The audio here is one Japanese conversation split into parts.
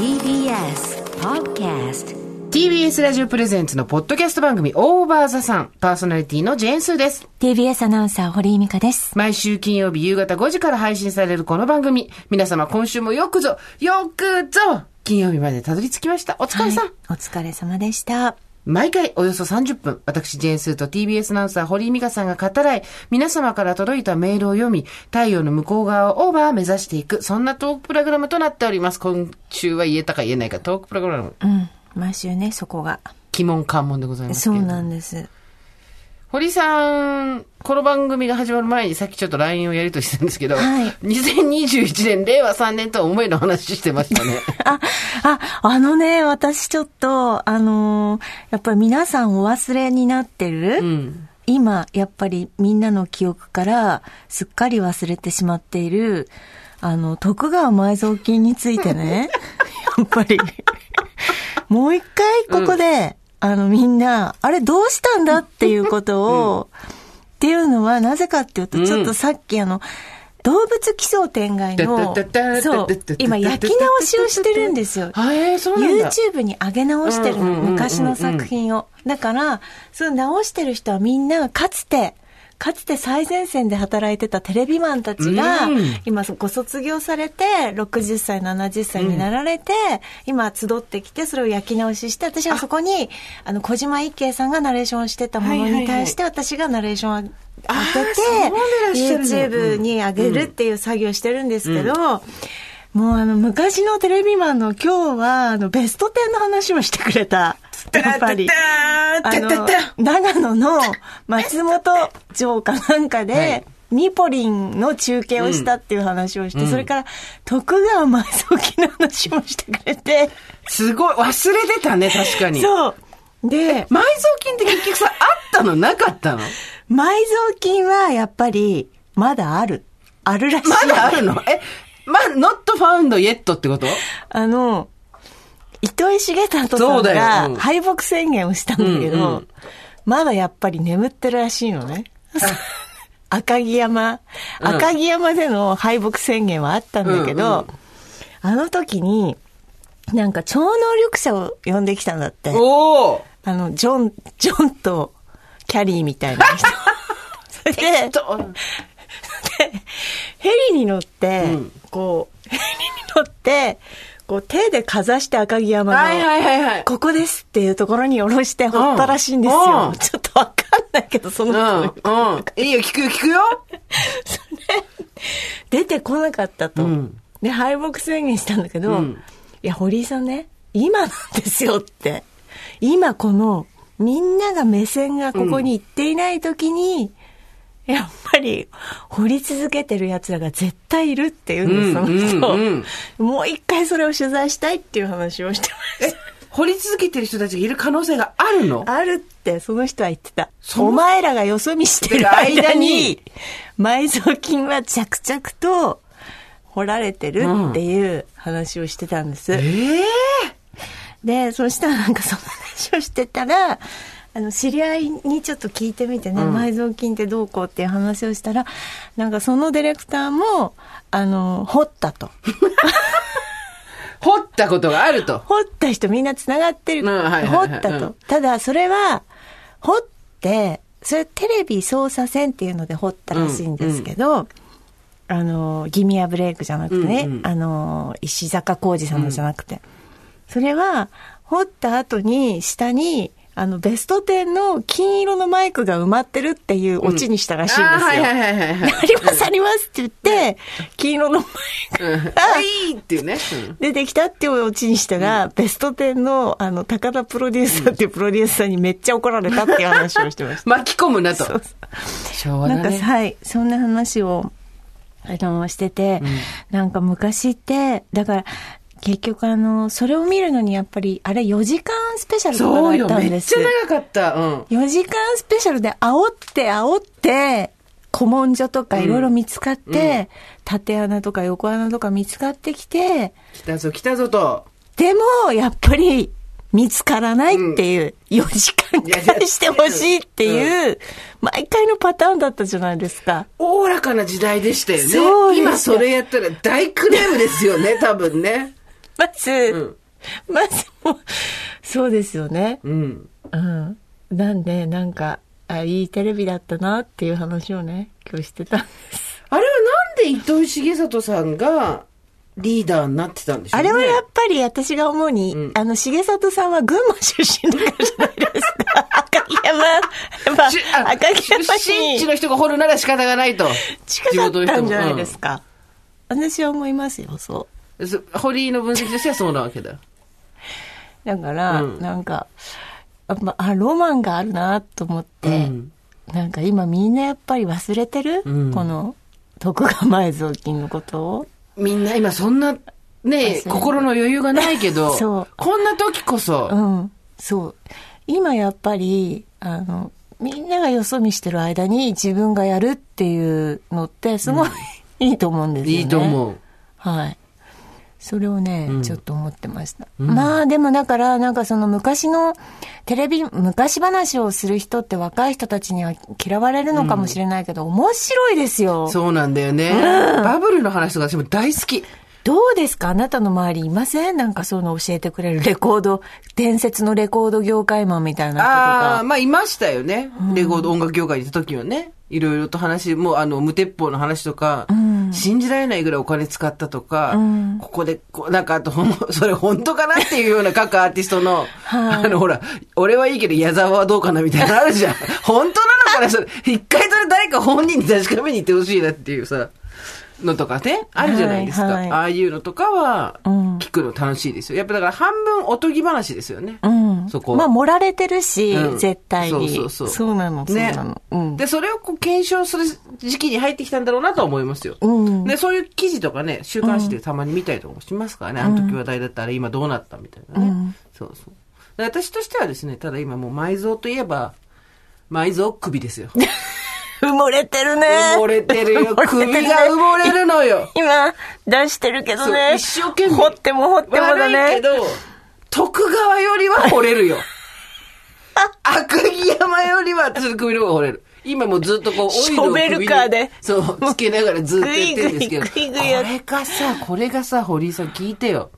TBS Podcast TBS ラジオプレゼンツのポッドキャスト番組オーバーザさん。パーソナリティのジェーンスーです。TBS アナウンサー、堀井美香です。毎週金曜日夕方5時から配信されるこの番組。皆様今週もよくぞ、よくぞ、金曜日までたどり着きました。お疲れさん。はいお疲れ様でした。毎回およそ30分、私、ジェーンスーと TBS アナウンサー、堀井美香さんが語らい、皆様から届いたメールを読み、太陽の向こう側をオーバー目指していく、そんなトークプログラムとなっております。今週は言えたか言えないか、トークプログラム。うん。毎週ね、そこが。鬼門関門でございますけそう。なんです。堀さん、この番組が始まる前にさっきちょっと LINE をやりとりしたんですけど、はい。2021年、令和3年とは思えの話してましたね。あ、あ、あのね、私ちょっと、あのーやっぱり皆さんお忘れになってる、うん。今、やっぱりみんなの記憶からすっかり忘れてしまっている、あの、徳川埋蔵金についてね、やっぱり、もう一回ここで、あの、みんな、あれどうしたんだっていうことを、っていうのはなぜかっていうと、ちょっとさっきあの、動物奇想天外の、そう、今焼き直しをしてるんですよ。YouTube に上げ直してるの、うんうんうんうん昔の作品を。だから、そう直してる人はみんな、かつて、かつて最前線で働いてたテレビマンたちが、うん。今ご卒業されて、60歳、70歳になられて、今集ってきて、それを焼き直しして、私はそこに、あの、小島一慶さんがナレーションしてたものに対して、私がナレーションを当てて、の。YouTube に上げるっていう作業をしてるんですけど、もうあの、昔のテレビマンの今日は、あの、ベスト10の話をしてくれた。やっぱり。あの、長野の松本城かなんかで、はいミポリンの中継をしたっていう話をして、それから徳川埋蔵金の話もしてくれて、すごい、忘れてたね、確かに。そう。で、埋蔵金って結局さ、あったのなかったの埋蔵金はやっぱり、まだある。あるらしい。まだあるのえ、ま、not found yet ってこと？あの、糸井重里さんがうん。敗北宣言をしたんだけど、うんうんまだやっぱり眠ってるらしいのね。赤城山、うん。赤城山での敗北宣言はあったんだけど、あの時に、なんか超能力者を呼んできたんだって。おおあの、ジョン、ジョンとキャリーみたいな人。それで、と、ヘリに乗って、うんこう、ヘリに乗って、こう手でかざして赤城山の、はいはいはいはい。ここですっていうところに下ろしてほったらしいんですうよん。ちょっとわかんないけど、そのうん、人、うん。いいよ、聞くよ、聞くよ。出てこなかったと。うんで、敗北宣言したんだけど、うんいや、堀井さんね、今なんですよって。今この、みんなが目線がここに行っていない時に、やっぱり、掘り続けてる奴らが絶対いるって言うんです、その人。うんうんもう一回それを取材したいっていう話をしてまし掘り続けてる人たちがいる可能性があるの？た。あるって、その人は言ってた。お前らがよそ見してる間に、埋蔵金は着々と掘られてるっていう話をしてたんです。ええで、そしたらなんかその話をしてたら、あの、知り合いにちょっと聞いてみてね、うん埋蔵金ってどうこうっていう話をしたら、なんかそのディレクターも、あの、掘ったと。掘ったことがあると。掘った人みんな繋がってる。うんはいはいはい掘ったとうん。ただ、それは、掘って、それテレビ操作線っていうので掘ったらしいんですけど、あの、ギミアブレイクじゃなくてね、うんうんあの、石坂浩二さんのじゃなくて。それは、掘った後に、下に、あの、ベスト10の金色のマイクが埋まってるっていうオチにしたらしいんですよ。あーはいはいはいはいはい。ありますありますって言って、金色のマイクうん。がはいっていうね。うん出てきたっていうオチにしたら、ベスト10の、あの、高田プロデューサーっていうプロデューサーにめっちゃ怒られたっていう話をしてました。巻き込むなと。そう昭和だね。なんかさ、はい、そんな話を、あの、してて、なんか昔って、だから、結局あの、それを見るのにやっぱり、あれ4時間スペシャルとそうよ、かだったんですめっちゃ長かった。うん。4時間スペシャルで煽って煽って、古文書とかいろいろ見つかって、縦穴とか横穴とか見つかってきて、来たぞ来たぞと。でも、やっぱり、見つからないっていう、4時間返してほしいっていう、毎回のパターンだったじゃないですか。おおらかな時代でしたよね。そう今それやったら大クレームですよね、多分ね。まず、うん。まずもう、そうですよね。うん。うん。なんで、なんか、あ、いいテレビだったなっていう話をね、今日してたんです。あれはなんで糸井重里さんがリーダーになってたんでしょうね。あれはやっぱり私が思うに、うんあの、重里さんは群馬出身だからじゃないですか？赤城山、まあしあ赤城山出身地にの人が掘るなら仕方がないと。近かったんじゃないですか。私は思いますよ、そう。そ堀井の分析としてはそうなわけだ。だから、うんなんか、あまあ、ロマンがあるなと思って、うんなんか今みんなやっぱり忘れてる、うんこの徳川埋蔵金のことを？みんな今そんな、ね心の余裕がないけど、そうこんな時こそ、うん、そう。今やっぱり、あの、みんながよそ見してる間に自分がやるっていうのってすごい、いいと思うんですよね。いいと思う。はい。それをね、うんちょっと思ってました。うんまあでもだから、なんかその昔のテレビ、昔話をする人って若い人たちには嫌われるのかもしれないけど、面白いですよ。そうなんだよね。バブルの話とか私も大好き。どうですか？あなたの周りいません？なんかそういうの教えてくれるレコード、伝説のレコード業界マンみたいな人とああ、か。まあいましたよね。レコード音楽業界にいた時はね。いろいろと話、もうあの、無鉄砲の話とか、うん。信じられないぐらいお金使ったとか、うん。ここで、こうなんかあと、それ本当かなっていうような各アーティストの、はい。あの、ほら、俺はいいけど矢沢はどうかなみたいなのあるじゃん。本当なのかな？それ、一回それ誰か本人に確かめに行ってほしいなっていうさ、のとかね、あるじゃないですか。はいはいああいうのとかは、うん聞くの楽しいですよ。やっぱだから半分おとぎ話ですよね。うん。そこまあ、盛られてるし、うん絶対に。そうそうそうなの、そうねなの。うん。で、それをこう検証する時期に入ってきたんだろうなとは思いますよ。うん。で、そういう記事とかね、週刊誌でたまに見たりとかもしますからね。あの時話題だったら今どうなったみたいなね。うんそうそう。で私としてはですね、ただ今もう埋蔵といえば、埋蔵首ですよ。埋もれてるね。埋もれてるよ。首が埋もれるのよ。今、出してるけどね。一生懸命。掘っても掘ってもだ悪いけね。ど、徳川よりは掘れるよ。赤城山よりは私の首の方が掘れる。今もうずっとこう、オイルをショベルカーで首にそう、つけながらずっとやってるんですけど。グイグイグイこれがさ、これがさ、堀井さん聞いてよ。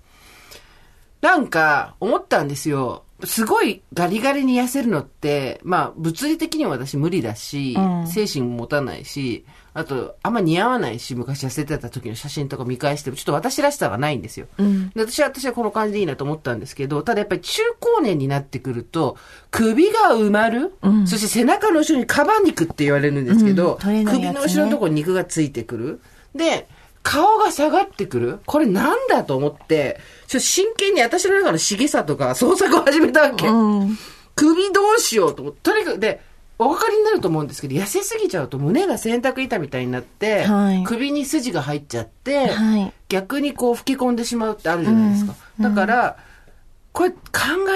なんか、思ったんですよ。すごいガリガリに痩せるのって、まあ、物理的には私無理だし、うん精神も持たないし、あと、あんま似合わないし、昔痩せてた時の写真とか見返しても、ちょっと私らしさがないんですよ。うん。で私は、私はこの感じでいいなと思ったんですけど、ただやっぱり中高年になってくると、首が埋まる、うんそして背中の後ろにカバ肉って言われるんですけど、うん取れない首の後ろのところに肉がついてくる。で、顔が下がってくるこれなんだと思って、ちょっと真剣に私の中のしげさとか創作を始めたわけ。うん。首どうしようと思って、とにかく、で、お分かりになると思うんですけど、痩せすぎちゃうと胸が洗濯板みたいになって、はい首に筋が入っちゃって、はい。逆にこう吹き込んでしまうってあるじゃないですか。だから、これ考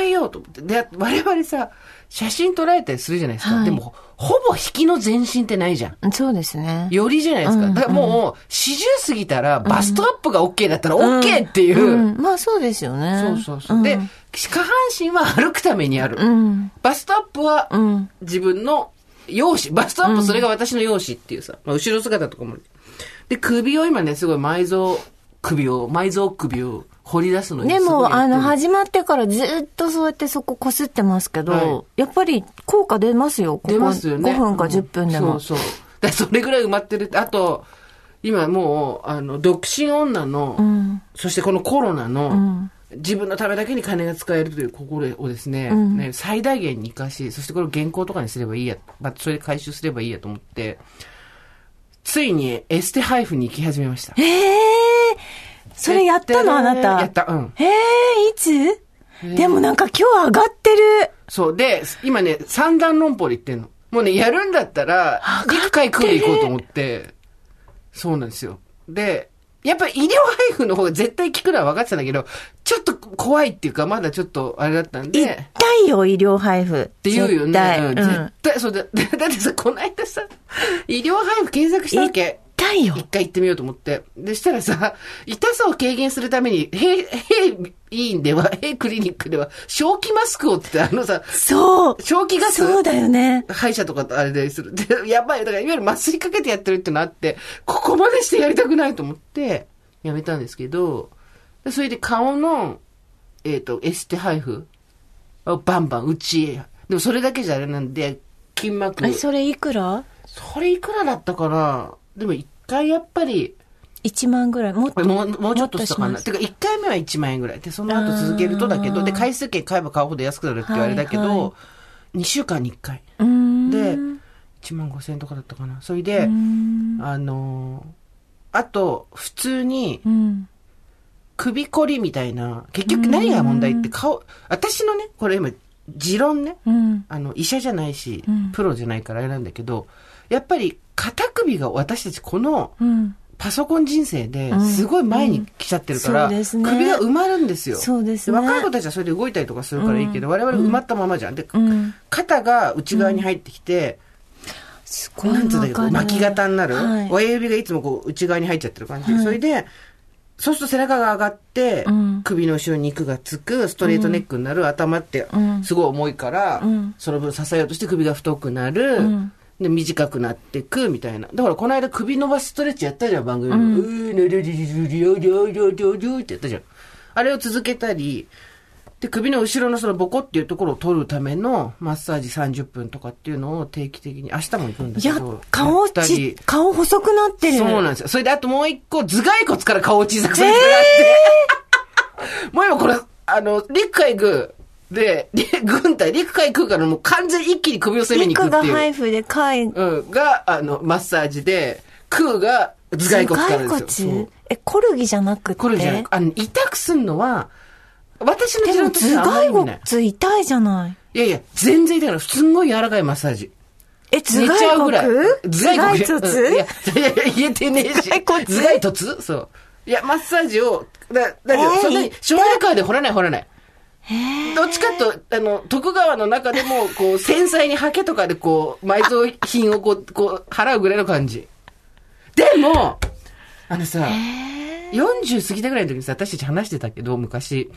えようと思って。で、我々さ、写真撮られたりするじゃないですか。はいでも、ほぼ引きの全身ってないじゃん。そうですね。よりじゃないですか。うんだからもう、四十過ぎたら、バストアップが OK だったら OK っていう。うんまあそうですよね。そうそうそう。んで、下半身は歩くためにある。うん。バストアップはうん。自分の容姿。バストアップそれが私の容姿っていうさ。まあ、後ろ姿とかも。で、首を今ね、すごい埋蔵首を、埋蔵首を掘り出すのにですも、あの、始まってからずっとそうやってそここすってますけど、はいやっぱり効果出ますよ。ここ出ますよね。5分か10分でも。うんそうそう。それぐらい埋まってるって。あと、今もう、あの、独身女の、うん。そしてこのコロナの、うん。自分のためだけに金が使えるという心をですね、うんね最大限に生かし、そしてこれを原稿とかにすればいいや、まあ、それで回収すればいいやと思って、ついにエステ配布に行き始めました。ええそれやったのあなた。やった、うん。ええいつ？でもなんか今日上がってる。そう。で、今ね、三段論法で言ってんの。もうね、やるんだったら、陸海空で行こうと思って、そうなんですよ。で、やっぱり医療配布の方が絶対効くのは分かってたんだけど、ちょっと怖いっていうか、まだちょっとあれだったんで、痛いよ、医療配布。っって言うよね。うんうん。絶対、そうだ。だってさ、この間さ、医療配布検索したわけ。痛いよ。一回行ってみようと思って。で、したらさ、痛さを軽減するために、へい、へい、医院では、へいクリニックでは、正気マスクをって、あのさ、そう。正気ガスそうだよね。歯医者とかとあれでする。で、やばい。だから、いわゆる麻酔かけてやってるってのあって、ここまでしてやりたくないと思って、やめたんですけど、でそれで顔の、えっ、と、エステ配布をバンバン内へ。でもそれだけじゃあれなんで、筋膜。え、それいくら？それいくらだったかな？でも一回やっぱり、?1 万ぐらい。もっと。もう、ちょっとしたかな。てか、1回目は1万円ぐらい。で、その後続けるとだけど、で、回数券買えば買うほど安くなるって言われたけはいはど、2週間に1回。で、1万5千円とかだったかな。それで。あのーあと、普通に、うん。首こりみたいな、結局何が問題って顔、私のね、これ今、持論ね、うん。あの、医者じゃないしうん、プロじゃないからあれなんだけど、やっぱり肩首が私たちこのうん。パソコン人生でうん。すごい前に来ちゃってるから、首が埋まるんですよ。そうですね。若い子たちはそれで動いたりとかするからいいけど、我々埋まったままじゃん。で、うん。肩が内側に入ってきて、すごいなんつうんだけど、巻き型になる、はい。親指がいつもこう内側に入っちゃってる感じ。はい。それで、そうすると背中が上がって、うん。首の後ろに肉がつく、ストレートネックになる、頭ってうん。すごい重いから、うん。その分支えようとして首が太くなる、うんで、短くなってく、みたいな。だから、この間首伸ばすストレッチやったじゃん、番組。うん、うー、りりりょりょりょりょりょってやったじゃん。あれを続けたり、で、首の後ろのそのボコっていうところを取るためのマッサージ30分とかっていうのを定期的に、明日も行くんだけど。いや、顔、顔細くなってる。そうなんですよ。それであともう一個、頭蓋骨から顔を小さくするってなって。えー、もう今これ、あの、陸海軍行く、で、り軍隊、陸海空からもう完全に一気に首を攻めに行く肉っていう。が配布で貝、うん、が、あの、マッサージで、空が頭蓋骨からですよ。頭蓋骨？え、コルギじゃなくて？これじゃなく、あの、痛くすんのは、私の持でも論と頭蓋。骨痛いじゃない？いやいや、全然痛いから、すんごい柔らかいマッサージ。え、頭寝ちゃうぐらい。蓋骨？頭蓋骨？うんいや骨、いやいや、言えてねえし。頭蓋骨？頭蓋骨？そう。いや、マッサージを、だ、だけど、えーそんなに、小児科で掘らない掘らない。どっちかと、あの、徳川の中でも、こう、繊細にハケとかでこう、埋蔵品をこう、こう、払うぐらいの感じ。でも、あのさ、40過ぎたぐらいの時にさ、私たち話してたけど、昔、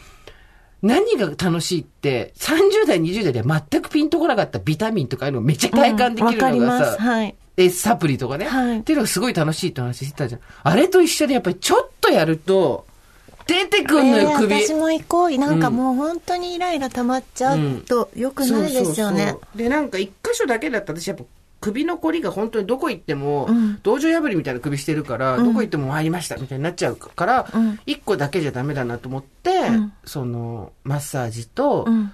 何が楽しいって、30代、20代では全くピンとこなかったビタミンとかいうのをめっちゃ体感できるのがさ、ます。はい。で、サプリとかね。はいっていうのがすごい楽しいって話してたじゃん。あれと一緒でやっぱりちょっとやると、出てくんの。私も行こう。なんかもう本当にイライラ溜まっちゃうと良くないですよね。で、なんか一箇所だけだったら私やっぱ首のこりが本当にどこ行っても、うん道場破りみたいな首してるから、どこ行っても参りましたみたいになっちゃうからうん、一、個だけじゃダメだなと思って、んその、マッサージと、うん。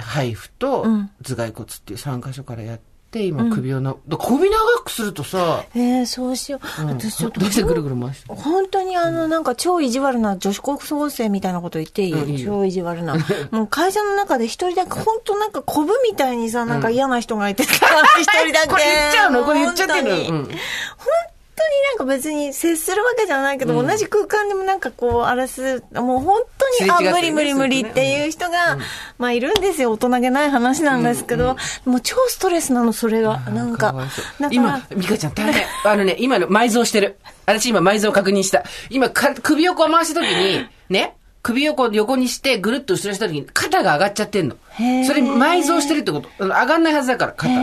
配布とうん頭蓋骨っていう3箇所からやって、今首をな、だから首長くするとさ、えー、そうしよう。うん。私ちょっとどうしてぐるぐる回して本当にあの、なんか超意地悪な女子高校生みたいなこと言っていい,、うんいいよ。超意地悪な。もう会社の中で一人だけ本当なんかコブみたいにさ、なんか嫌な人がいてさ、一人だけ。これ言っちゃうの？これ言っちゃってるの？本当に。になんか別に接するわけじゃないけど、同じ空間でもなんかこう、あらす、もう本当に、あ、無理無理無理っていう人が、まあいるんですよ。大人げない話なんですけど、もう超ストレスなの、それが。なんか。今、ミカちゃん大変。あのね、今の埋蔵してる。私今埋蔵確認した。今か、首をこう回した時に、ね、首をこう横にしてぐるっと後ろにした時に肩が上がっちゃってんの。それ埋蔵してるってこと。上がんないはずだから、肩。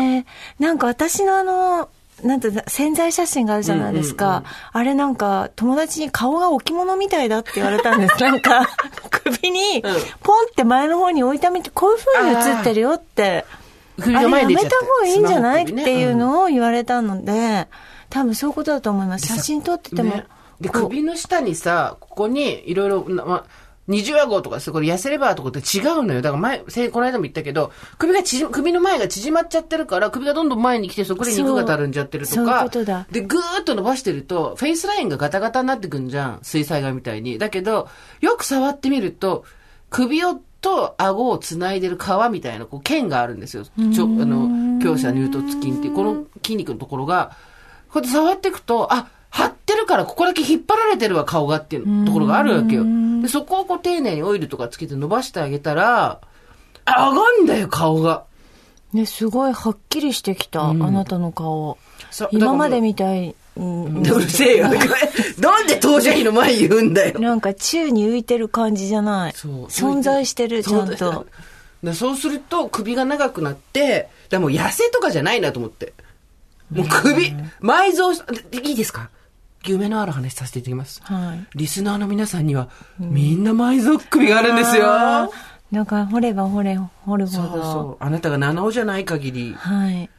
なんか私のあの、なんて潜在写真があるじゃないですか。あれなんか、友達に顔が置物みたいだって言われたんです。なんか、首に、ポンって前の方に置いたみて、こういう風に映ってるよって。首あれやめた方がいいんじゃないねていうのを言われたので、多分そういうことだと思います。写真撮ってても。ねで、首の下にさ、ここにいろいろ、なま二重顎とかさ、これ痩せレバーとかって違うのよ。だから前、せこの間も言ったけど、首が縮、首の前が縮まっちゃってるから、首がどんどん前に来て、そこで肉がたるんじゃってるとそうそうとだで、ぐーっと伸ばしてると、フェイスラインがガタガタになってくんじゃん。水彩画みたいに。だけど、よく触ってみると、首をと顎をつないでる皮みたいな、こう、剣があるんですよ。ちょ、あの、強者乳突筋っていう、この筋肉のところが、こうやって触っていくと、あ、張ってるからここだけ引っ張られてるわ、顔がっていうところがあるわけよ。で、そこをこう丁寧にオイルとかつけて伸ばしてあげたら、あ上がんだよ、顔が。ね、すごいはっきりしてきた、あなたの顔。今までみたい、うんううるせえよ。なんで当社費の前言うんだよ。なんか宙に浮いてる感じじゃない。そう存在してる、ちゃんそうと。でそうすると首が長くなって、でもう痩せとかじゃないなと思って。もう首、埋蔵し、でいいですか？夢のある話させていただきます。はい。リスナーの皆さんには、みんな埋蔵首があるんですよ。だから掘れば掘れ、掘るほそうど。そう。あなたが七尾じゃない限り、はい。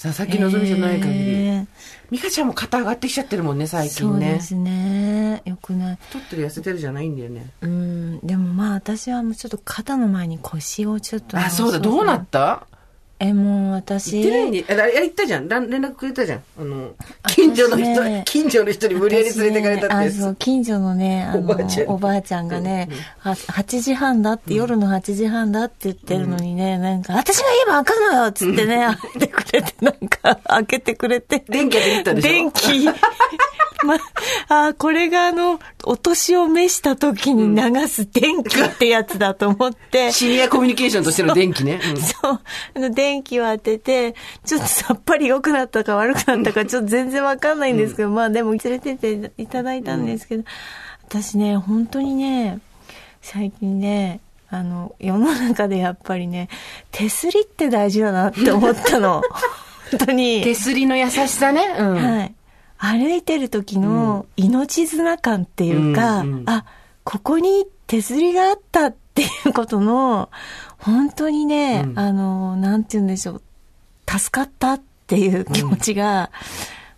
佐々木希じゃない限り、へー美香ちゃんも肩上がってきちゃってるもんね、最近ね。そうですね。よくない。太ってる痩せてるじゃないんだよね。うん。でもまあ私はもうちょっと肩の前に腰をちょっと。あ、そうだ、どうなった？え、もう私。言ってないんで、あ、言ったじゃん。ら連絡くれたじゃん。あの、近所の人、私ね近所の人に無理やり連れてかれたってねあ、そう、近所のね、あの、おばあちゃんおばあちゃんがね、は8時半だって、夜の8時半だって言ってるのにね、なんか、私が言えば開かんのよっつってね、開けてくれて、なんか、開けてくれて。電気当てに行ったでしょ電気。ま、あ、これがあの、お年を召した時に流す電気ってやつだと思って、シニアコミュニケーションとしての電気ね。う んそう。あの、電気を当てて、ちょっとさっぱり良くなったか悪くなったか、ちょっと全然わかんないんですけど、まあでも連れてっていただいたんですけど、私ね、本当にね、最近ね、あの、世の中でやっぱりね、手すりって大事だなって思ったの。本当に。手すりの優しさね。うん。はい。歩いてる時の命綱感っていうか、うんうん。あ、ここに手すりがあったっていうことの、本当にね、うん。あの、なんて言うんでしょう、助かったっていう気持ちが、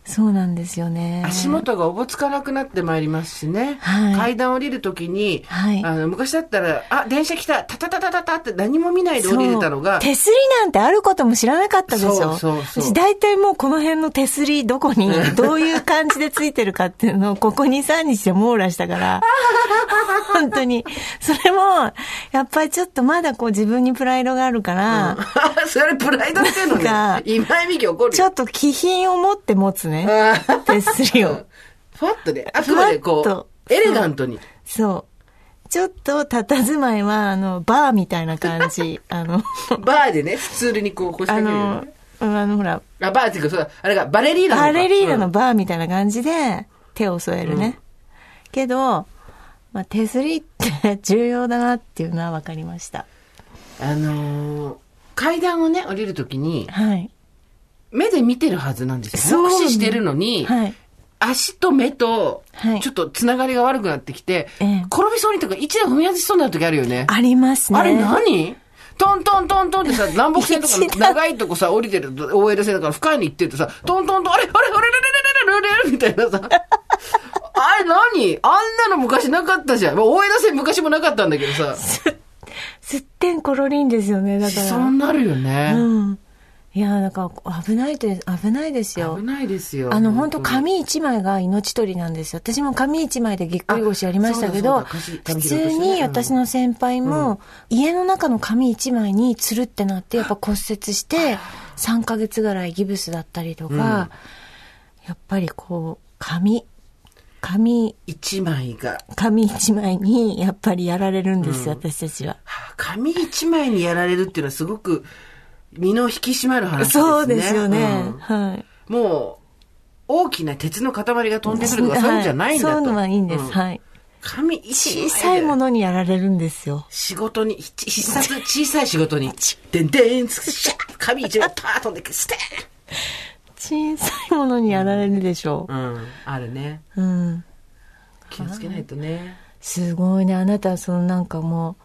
そうなんですよね。足元がおぼつかなくなってまいりますしね。はい階段降りるときに、はいあの昔だったら、あ、電車来た、タタタタタタって何も見ないで降りれたのが、手すりなんてあることも知らなかったでしょそうそうそう私大体もうこの辺の手すりどこに、どういう感じでついてるかっていうのをここ2、3日で網羅したから、本当に。それも、やっぱりちょっとまだこう自分にプライドがあるから、それプライドっていうのなんか。ね今井美樹怒るよ。ちょっと気品を持って持つね。あー 手すりを。ふわっとね、あくまでこう、エレガントに。そう。ちょっと佇まいは、あの、バーみたいな感じ。あの、バーでね、普通にこう腰あ掛けるよあの、ほら、あ、バーっていうか、そうだ、あれがバレリーナのバレリーナのうんバーみたいな感じで手を添えるね。けど、まあ、手すりって 重要だなっていうのは分かりました。あのー階段をね、降りるときに、はい。目で見てるはずなんですよ。目視してるのに、はい、足と目と、ちょっとつながりが悪くなってきて、はい、転びそうにとか、一段踏み外しそうになる時あるよね。ありますね。あれ何？トントントントンってさ、南北線とか長いとこさ、降りてる、大江戸線だから深いに行ってるとさ、トントントン、あれ？あれ？あれ？あれ？あれ？あれ？あれ？みたいなさ。あれ？何あんなの昔なかったじゃん。大江戸線昔もなかったんだけどさ。すってんころりんですよね、だから。そうなるよね。うん。いや、だから危ないで、危ないですよ危。ないですよ。あの、本当に紙一枚が命取りなんですよ。私も紙一枚でぎっくり腰やりましたけど、普通に私の先輩も、家の中の紙一枚につるってなって、やっぱ骨折して、3ヶ月ぐらいギブスだったりとか、やっぱりこう、紙、紙、一枚が、紙一枚にやっぱりやられるんですよ、私たちは。はあ紙一枚にやられるっていうのはすごく身の引き締まる話ですね。そうですよね。うんはい。もう、大きな鉄の塊が飛んでくるとか、そういうんじゃないんだと。そういうのはいいんです。うんはい。紙小さいものにやられるんですよ。仕事に、ひ必殺小さい仕事に、でんでん、シャッ紙一枚パーッ飛んでくる、ステ小さいものにやられるでしょーンうん、あるね。う。うん。気をつけないとね。すごいね。あなた、そのなんかも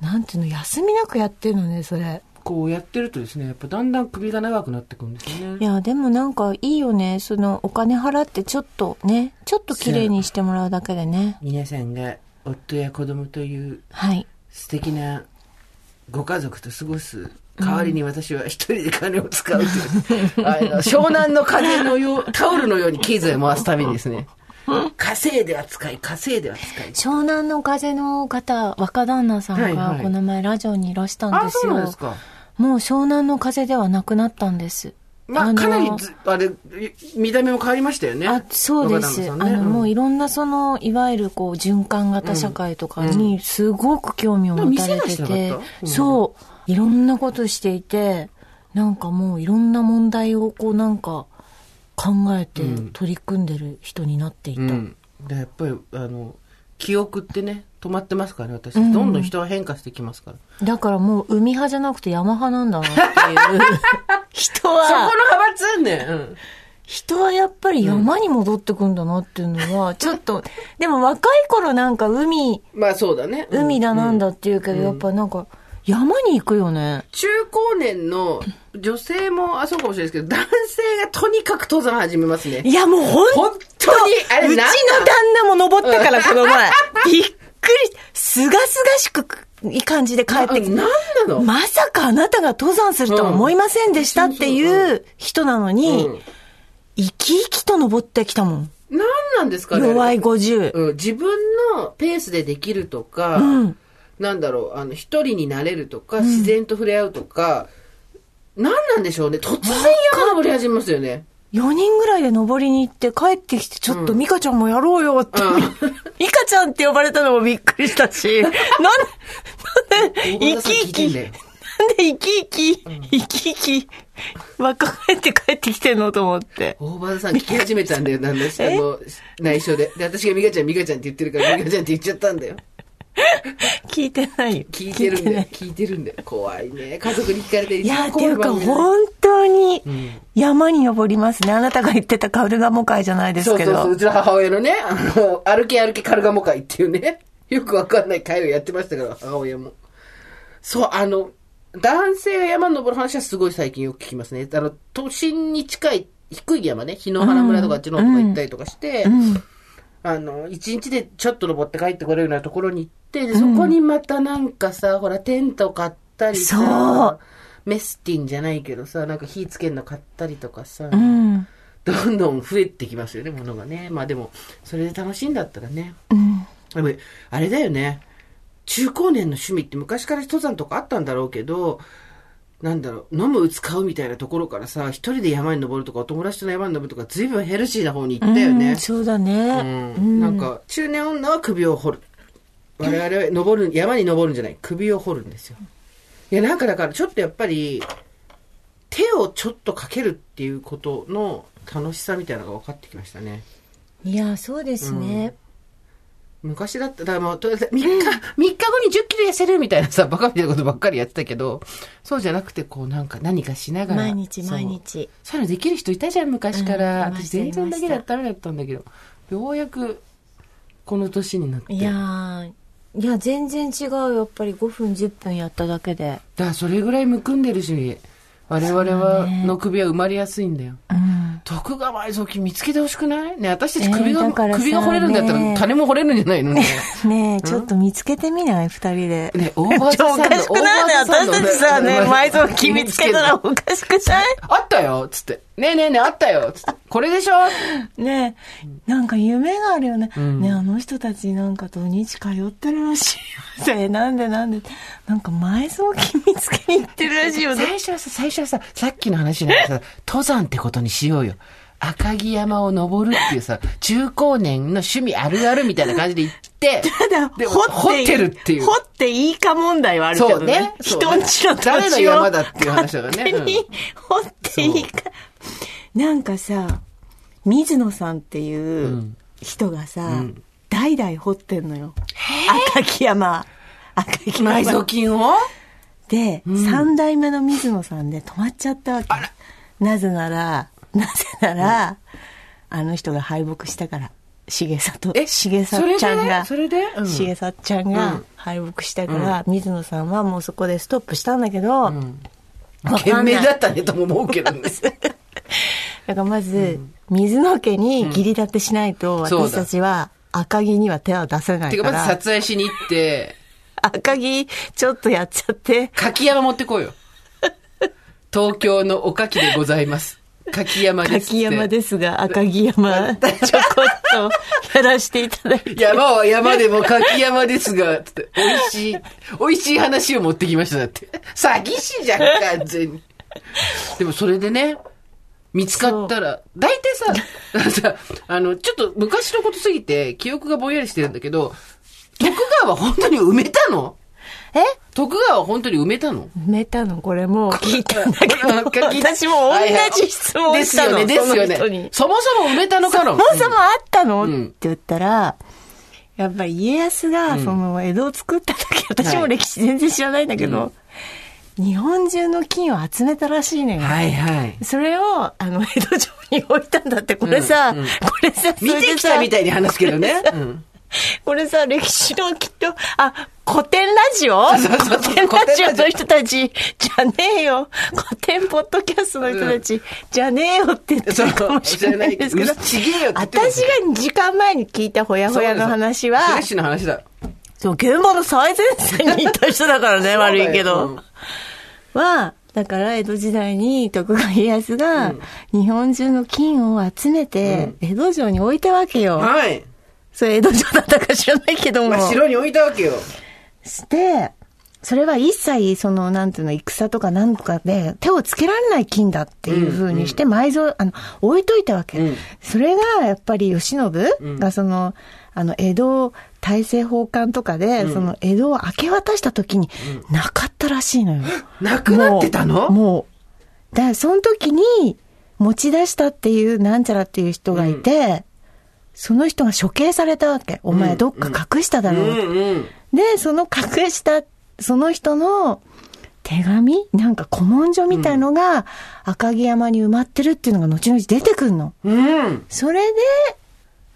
う、なんていうの、休みなくやってるのね、それ。こうやってるとですね、やっぱだんだん首が長くなってくるんですよね。いや、でもなんかいいよね。その、お金払ってちょっとね、ちょっと綺麗にしてもらうだけでね。皆さんが夫や子供というはい。素敵なご家族と過ごす代わりに私は一人で金を使うという、あの湘南の風のよう、タオルのように経済を回すためにですね、稼いでは使い、稼いでは使い。湘南の風の方、若旦那さんがこの前ラジオにいらしたんあ、ですよ。もう湘南の風ではなくなったんです。まあ、のかなりず、あれ、見た目も変わりましたよね。あそうです。ねあの、もううんいろんなその、いわゆるこう、循環型社会とかにすごく興味を持たれててそう、いろんなことしていて、なんかもういろんな問題をこうなんか考えて取り組んでる人になっていた。うん。で、やっぱり、あの、記憶ってね、止まってますからね、私。どんどん人は変化してきますから。だからもう海派じゃなくて山派なんだなっていう 人そこのは、派閥ね。うん。人はやっぱり山に戻ってくんだなっていうのは、ちょっと、でも若い頃なんか海、まあそうだね。うん海だなんだって言うけど、やっぱなんか山に行くよね。中高年の女性もあそうかもしれないですけど、男性がとにかく登山始めますね。いやもう本本当に、あれうちの旦那も登ったから、この？前。びっくり。すがすがしくいい感じで帰ってきて。ななの？まさかあなたが登山するとは思いませんでしたっていう人なのに、うん生き生きと登ってきたもん。なんなんですかね？弱い50。うん、自分のペースでできるとか、うんなんだろう、あの、一人になれるとか、自然と触れ合うとか、なんなんでしょうね。突然山登り始めますよね。4人ぐらいで登りに行って帰ってきて、ちょっとミカちゃんもやろうよって。うん ミカちゃんって呼ばれたのもびっくりしたし、なんで、なんで、生き生き、なんで生き生き、生き生き、若返って帰ってきてんのと思って。大場さん聞き始めたんだよ、なんだし、あの、内緒で。で、私がミカちゃん、ミカちゃんって言ってるから、ミカちゃんって言っちゃったんだよ。聞いてないよ。聞いてるんだない。よ聞いてるんだよ。怖いね。家族に聞かれていや、っていうか、本当に山に登りますね。あなたが言ってたカルガモ会じゃないですけど。そうそうそう、うちの母親のね、あの、歩け歩けカルガモ会っていうね、よくわかんない会をやってましたから、母親も。そう、あの、男性が山に登る話はすごい最近よく聞きますね。あの、都心に近い低い山ね、日野原村とかあっちの方とか行ったりとかして、うん。あの、一日でちょっと登って帰ってこれるようなところに行って、でそこにまたなんかさ、ほら、テント買ったりそうさ、メスティンじゃないけどさ、なんか火つけるの買ったりとかさ、うん。どんどん増えてきますよね、ものがね。まあでも、それで楽しいんだったらね。うん。でも、あれだよね。中高年の趣味って昔から登山とかあったんだろうけど、なんだろう、飲む、打つ、買うみたいなところからさ、一人で山に登るとか、お友達との山に登るとか、随分ヘルシーな方に行ったよねうん。そうだね。うんなんか、中年女は首を掘る。我々は登る、山に登るんじゃない、首を掘るんですよ。いや、なんかだから、ちょっとやっぱり、手をちょっとかけるっていうことの楽しさみたいなのが分かってきましたね。いや、そうですね。昔だったらもう、とりあえず3日、3日後に10キロ痩せるみたいなさ、バカみたいなことばっかりやってたけど、そうじゃなくて、こうなんか何かしながら。毎日毎日。そういうのできる人いたじゃん、昔から。うん私全然だけだったらだったんだけど、ようやく、この年になって。いやー、いや、全然違う。やっぱり5分、10分やっただけで。だからそれぐらいむくんでるし、我々は、の首は埋まりやすいんだよ。うん。徳川埋蔵金見つけてほしくない？ね私たち首が、えーだからさ首が掘れるんだったら、ね金も掘れるんじゃないの？ね。ねえ、ちょっと見つけてみない？二人で。ね、オーバーザちょおかしくないね。私たちさ、ね、埋蔵金見つけたらおかしくない？あったよつって。ねえねえねえ、あったよつって。これでしょ？ねえ、なんか夢があるよね。んねえあの人たちなんか土日通ってるらしいよ。え、なんでなんで。なんか埋蔵金見つけに行ってるらしいよね。最初はさ、最初はさ、さっきの話なんかさ、登山ってことにしようよ。赤城山を登るっていうさ、中高年の趣味あるあるみたいな感じで行って、ただ、で掘って掘ってるっていう掘っていいか問題はあるけどね。そうね。人んちの土地を。誰の山だっていう話だからね。勝手に掘っていいか。なんかさ、水野さんっていう人がさ、代々掘ってんのよ。赤城山。赤城埋蔵山。金を？で、三代目の水野さんで止まっちゃったわけ。なぜなら、なぜなら、あの人が敗北したから。重里、え重里ちゃんが、それで？それで？うん。重里ちゃんが敗北したから、水野さんはもうそこでストップしたんだけど、わか懸んない命だったねとも思うけどね。だからまず、水野家に義理立てしないと、私たちは赤城には手を出せなてか、いから、まず撮影しに行って、赤城ちょっとやっちゃって、柿山持ってこいよ。東京のおかきでございます。柿山です。柿山ですが、赤城山、ちょこっとやらせていただいて。山は山でも柿山ですが、つって、美味しい、美味しい話を持ってきました、だって。詐欺師じゃん、完全に。でもそれでね、見つかったら、大体さ、さ、あの、ちょっと昔のことすぎて、記憶がぼんやりしてるんだけど、徳川は本当に埋めたの？え？徳川は本当に埋めたの？埋めたの？これもう聞いたんだけど、柿私も同じ質問したの。ですよね、ですよね。そもそも埋めたのかの。そもそもあったの、うん。って言ったら、やっぱり家康が、その、江戸を作った時、私も歴史全然知らないんだけど、日本中の金を集めたらしいのよ。はいはい。それを、あの、江戸城に置いたんだって、これさ、うんうんこれさ、そ見てきたみたいに話すけどね。うんこれさ、歴史のきっと、あ、古典ラジオ？古典ラジオの人たち、じゃねえよ。古典ポッドキャストの人たち、じゃねえよって言ってるかもしれないですけど私が2時間前に聞いたほやほやの話はフレッ、シュな話だ。現場の最前線にいた人だからね、悪いけうどん。は、だから江戸時代に徳川家康が日本中の金を集めて江戸城に置いたわけよ。はい。それ江戸城だったか知らないけども。まあ、城に置いたわけよ。して、それは一切、その、なんていうの、戦とかなんとかで手をつけられない金だっていうふうにして埋蔵、あの、置いといたわけ。うんそれが、やっぱり慶喜がその、あの、江戸大政奉還とかで、その、江戸を明け渡した時に、なかったらしいのよ。なくなってたの？もう、だからその時に、持ち出したっていう、なんちゃらっていう人がいて、その人が処刑されたわけ。お前どっか隠しただうろう。んうん。で、その隠した、その人の手紙？なんか古文書みたいのが赤城山に埋まってるっていうのが後々出てくるの。うん。それで、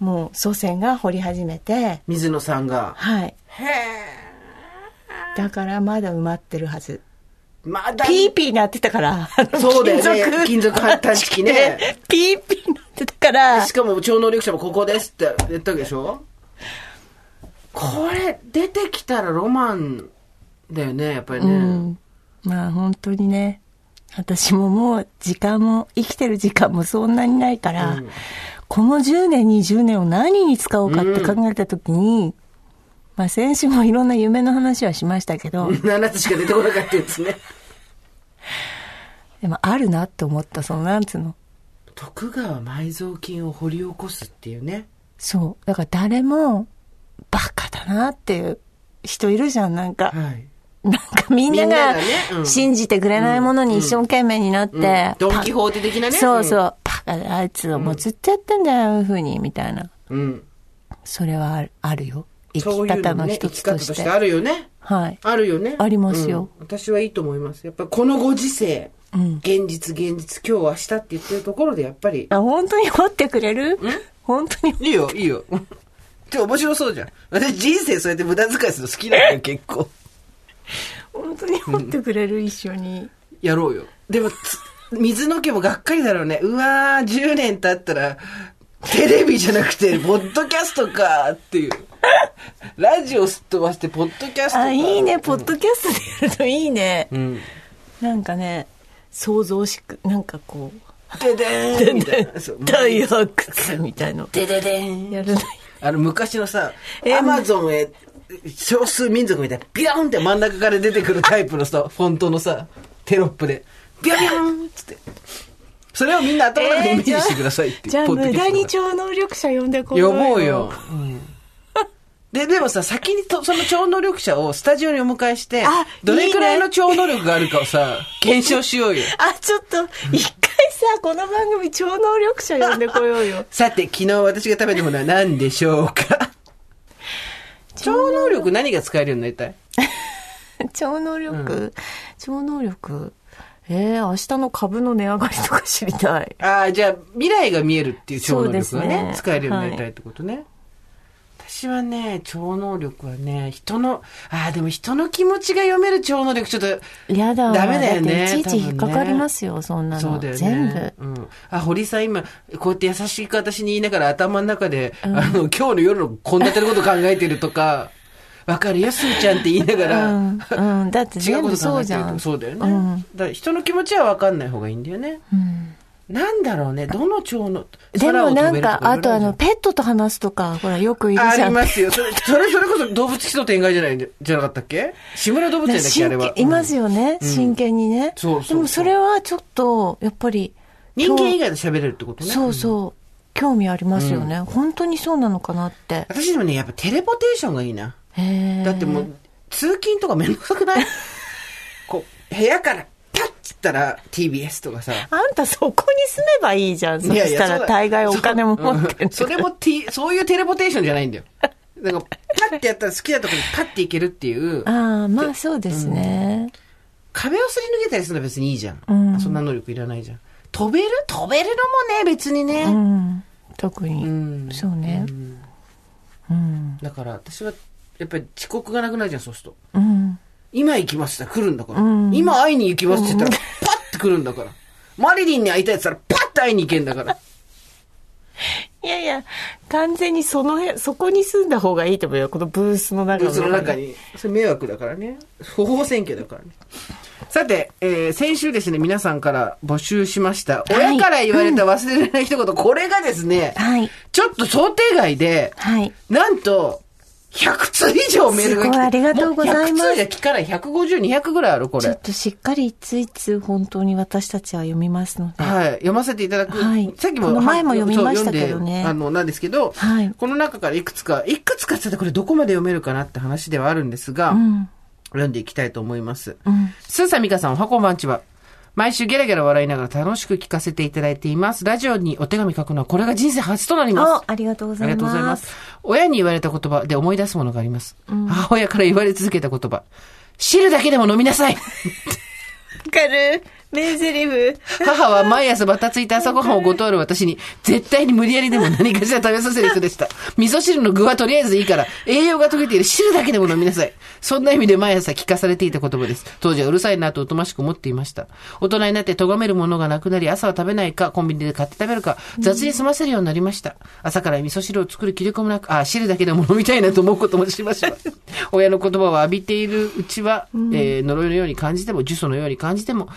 もう祖先が掘り始めて、水野さんが。はい。へだからまだ埋まってるはず。え。まだ。ピーピーなってたから。そうだよね金属探知機ね。ピーピーなってたからし。かも超能力者もここですって言ったわけでしょ？これ、出てきたらロマンだよね、やっぱりうね。ん。まあ本当にね。私ももう時間も、生きてる時間もそんなにないから、うんこの10年、20年を何に使おうかって考えたときに、まあ先週もいろんな夢の話はしましたけど、7つしか出てこなかったやつね。でもあるなって思った、そのなんつうの。徳川埋蔵金を掘り起こすっていうね。そう。だから誰も、バカだなっていう人いるじゃん、なんか。はい。なんかみんなが信じてくれないものに一生懸命になって、うんドンキホーテ的なねそうそう。あいつはもうずっとやってんだよ、ああいうふうに、みたいな。うん。それはあるあるよ。生そうき方のいうのね、生き一つとし。方としててあるよね。はい。あるよね。ありますようん私はいいと思います。やっぱりこのご時世、うん現実現実、今日明日って言ってるところでやっぱり、あ、本当に掘ってくれる？本当に。いいよ、いいよ。ちょ、面白そうじゃん。私人生そうやって無駄遣いするの好きなんだよ、結構。本当に掘ってくれる、一緒に。やろうよ。でも、つ水の毛もがっかりだろうね。うわー、10年経ったら、テレビじゃなくて、ポッドキャストかっていう。ラジオすっ飛ばして、ポッドキャストか。あ、いいね。ポッドキャストでやるといいね。うん。なんかね、想像しく、なんかこう、ででーんみたいな。大発掘みたいの。でででーん。やらない。あの、昔のさ、えアマゾンへ、少数民族みたいな、ビャーンって真ん中から出てくるタイプのさ、フォントのさ、テロップで、ビャビンっつって。それをみんな頭の中でイメージしてくださいっていう。じゃあ、無駄に超能力者呼んでこよ呼ぼうよ。で、でもさ、先にと、その超能力者をスタジオにお迎えしてあ、どれくらいの超能力があるかをさ、検証しようよ。あ、ちょっと、一回さ、この番組超能力者呼んでこようよ。さて、昨日私が食べたものは何でしょうか？超能力何が使えるようになりたい？超能力、超能力？えー、明日の株の値上がりとか知りたい。ああ、じゃあ、未来が見えるっていう超能力がね、ね使えるようになりたいってことね。私はね、超能力はね、人の、ああ、でも人の気持ちが読める超能力、ちょっと、やだ。ダメだよねいちいち引っかかりますよ、そんなの。そうだよね。全部。うん。あ、堀さん今、こうやって優しく私に言いながら頭の中で、あの、今日の夜の献立のこと考えてるとか、わかるよ、すーちゃんって言いながら、うん、うん。だって違う全部そうじゃん。そうだよね。うんだ人の気持ちはわかんない方がいいんだよね。うんなんだろうね、どの蝶の、でもなんか、あとあの、ペットと話すとか、ほら、よくいるじゃん。ありますよ。それ、それ、それこそ動物基礎天外じゃないんで、じゃなかったっけ？志村動物園だっけ？あれは。いますよね、うん真剣にね。そうそうでもそれはちょっと、やっぱり。人間以外外で喋れるってことね。そうそう。興味ありますよね、本当にそうなのかなって。私でもね、やっぱテレポテーションがいいな。だってもう、通勤とかめんどくさくない？こう、部屋から、ピャッつったら TBS とかさ。あんたそこに住めばいいじゃん。そしたら大概お金も持ってんそううんそれも、T、そういうテレポテーションじゃないんだよ。なんか、パッてやったら好きなところにパッていけるっていう。ああ、まあそうですね。壁をすり抜けたりするのは別にいいじゃん。うんそんな能力いらないじゃん。飛べる？飛べるのもね、別にね。うん。特に。うんそうねう。んうん。だから私は、やっぱり遅刻がなくなるじゃん、そうすると。うん。今行きますって来るんだから。うん今会いに行きますって言ったら、パッて来るんだから。マリリンに会いたいって言ったら、パッて会いに行けんだから。いやいや、完全にその辺、そこに住んだ方がいいと思うよ。このブースの中その中。に。それ迷惑だからね。不法選挙だからね。さて、えー先週ですね、皆さんから募集しました。い親から言われた忘れられない一言、これがですね、はい。ちょっと想定外で、はい。なんと、100通以上メールが来てすごいありがとうございますも100通で聞かない150、200ぐらいある、これ。ちょっとしっかりいついつ本当に私たちは読みますので。はい。読ませていただく。はいさっきも。前も読みましたけどねあの、なんですけど、はいこの中からいくつか、いくつかって言ったらこれどこまで読めるかなって話ではあるんですが、うん。読んでいきたいと思います。うん。スーサミカさん、おはこんばんちは。毎週ゲラゲラ笑いながら楽しく聞かせていただいています。ラジオにお手紙書くのはこれが人生初となります。あ、ありがとうござありいます。がとうございます。親に言われた言葉で思い出すものがあります。母親から言われ続けた言葉。汁だけでも飲みなさい わかる名台詞。母は毎朝バタついた朝ごはんをご通る私に、絶対に無理やりでも何かしら食べさせる人でした。味噌汁の具はとりあえずいいから、栄養が溶けている汁だけでも飲みなさい。そんな意味で毎朝聞かされていた言葉です。当時はうるさいなとおとましく思っていました。大人になって咎めるものがなくなり、朝は食べないか、コンビニで買って食べるか、雑に済ませるようになりました。朝から味噌汁を作る気力もなく、あ、汁だけでも飲みたいなと思うこともしました。親の言葉を浴びているうちは、えー呪いのように感じても、呪詛のように感じても、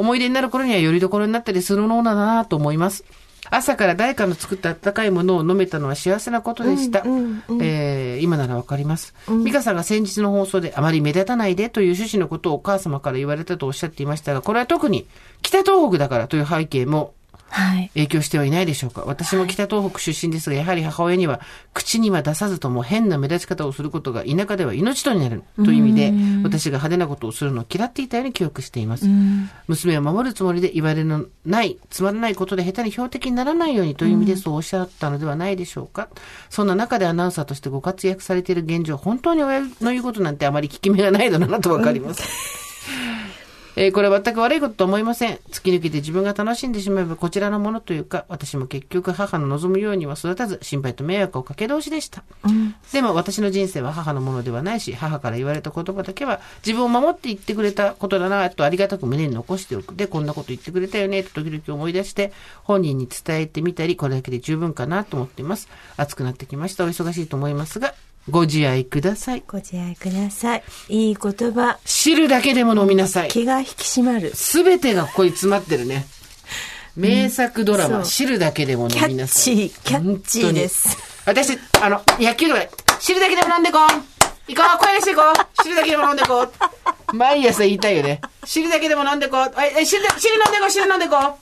思い出になる頃にはよりどころになったりするものだなと思います。朝から誰かの作った温かいものを飲めたのは幸せなことでした。えー今ならわかります。美香さんが先日の放送であまり目立たないでという趣旨のことをお母様から言われたとおっしゃっていましたが、これは特に北東北だからという背景もはい。影響してはいないでしょうか？私も北東北出身ですが、やはり母親には、口には出さずとも変な目立ち方をすることが田舎では命取りになるという意味で、私が派手なことをするのを嫌っていたように記憶しています。娘を守るつもりで言われのない、つまらないことで下手に標的にならないようにという意味でそうおっしゃったのではないでしょうか？そんな中でアナウンサーとしてご活躍されている現状、本当に親の言うことなんてあまり聞き目がないだろうなとわかります。えーこれは全く悪いことと思いません。突き抜けて自分が楽しんでしまえばこちらのものというか、私も結局母の望むようには育たず、心配と迷惑をかけ通しでした。でも私の人生は母のものではないし、母から言われた言葉だけは、自分を守って言ってくれたことだな、とありがたく胸に残しておく。で、こんなこと言ってくれたよね、と時々思い出して、本人に伝えてみたり、これだけで十分かなと思っています。暑くなってきました。お忙しいと思いますが、ご自愛ください。ご自愛ください。いい言葉。汁だけでも飲みなさい。気が引き締まる。すべてがここに詰まってるね。名作ドラマ、そう汁だけでも飲みなさい。キャッチーキャッチーです。私、あの、野球とかで、汁だけでも飲んでこう行こう声出していこう汁だけでも飲んでこう毎朝言いたいよね。汁だけでも飲んでこうはい、え汁、汁飲んでこう汁飲んでこう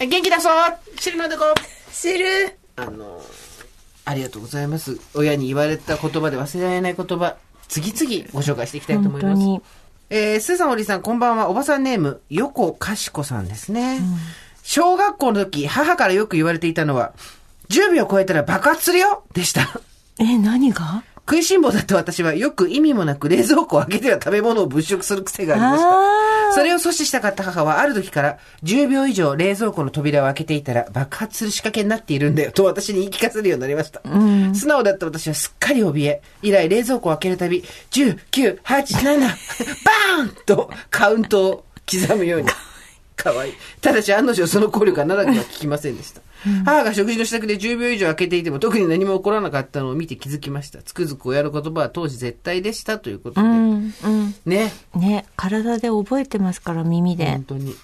え元気出そう汁飲んでこう知るあの、ありがとうございます。親に言われた言葉で忘れられない言葉、次々ご紹介していきたいと思います。本当に。えー、スーさん、おりさん、こんばんは。おばさんネーム、横かしこさんですね。小学校の時、母からよく言われていたのは、10秒超えたら爆発するよでした。え、何が？食いしん坊だった私はよく意味もなく冷蔵庫を開けては食べ物を物色する癖がありました。あそれを阻止したかった母はある時から10秒以上冷蔵庫の扉を開けていたら爆発する仕掛けになっているんだよと私に言い聞かせるようになりました。素直だった私はすっかり怯え、以来冷蔵庫を開けるたび10、9、8、7、バーンとカウントを刻むように。かわいい。ただし案の定その効力が長くは効きませんでした。母が食事の支度で10秒以上開けていても特に何も起こらなかったのを見て気づきました。つくづく親の言葉は当時絶対でしたということで。うん、うん。ね。ね、体で覚えてますから、耳で本。当に。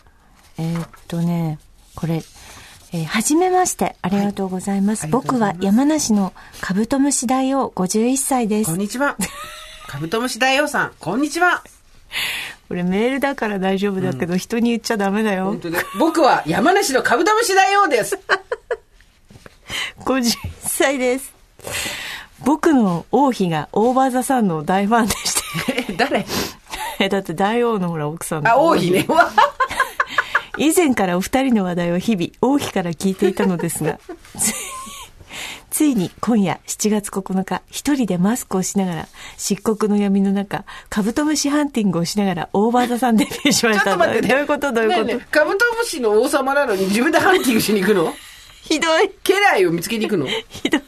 えーっとね、これ、えーはじめまして、ありがとうございます。はいますは山梨のカブトムシ大王51歳です。こんにちは。カブトムシ大王さん、こんにちは。これメールだから大丈夫だけど、人に言っちゃダメだよ。僕は山梨のカブトムシ大王です。51歳です。僕の王妃がオーバーザさんの大ファンでして。え、誰？え だって大王のほら奥さんのあ、王妃ね。わ以前からお二人の話題を日々王妃から聞いていたのですがついに今夜7月9日、一人でマスクをしながら、漆黒の闇の中、カブトムシハンティングをしながら、オーバーザさんデビューしまちした。ょっと待ってね。どういうこと？どういうこと、カブトムシの王様なのに自分でハンティングしに行くの？ひどい。家来を見つけに行くの？ひどい。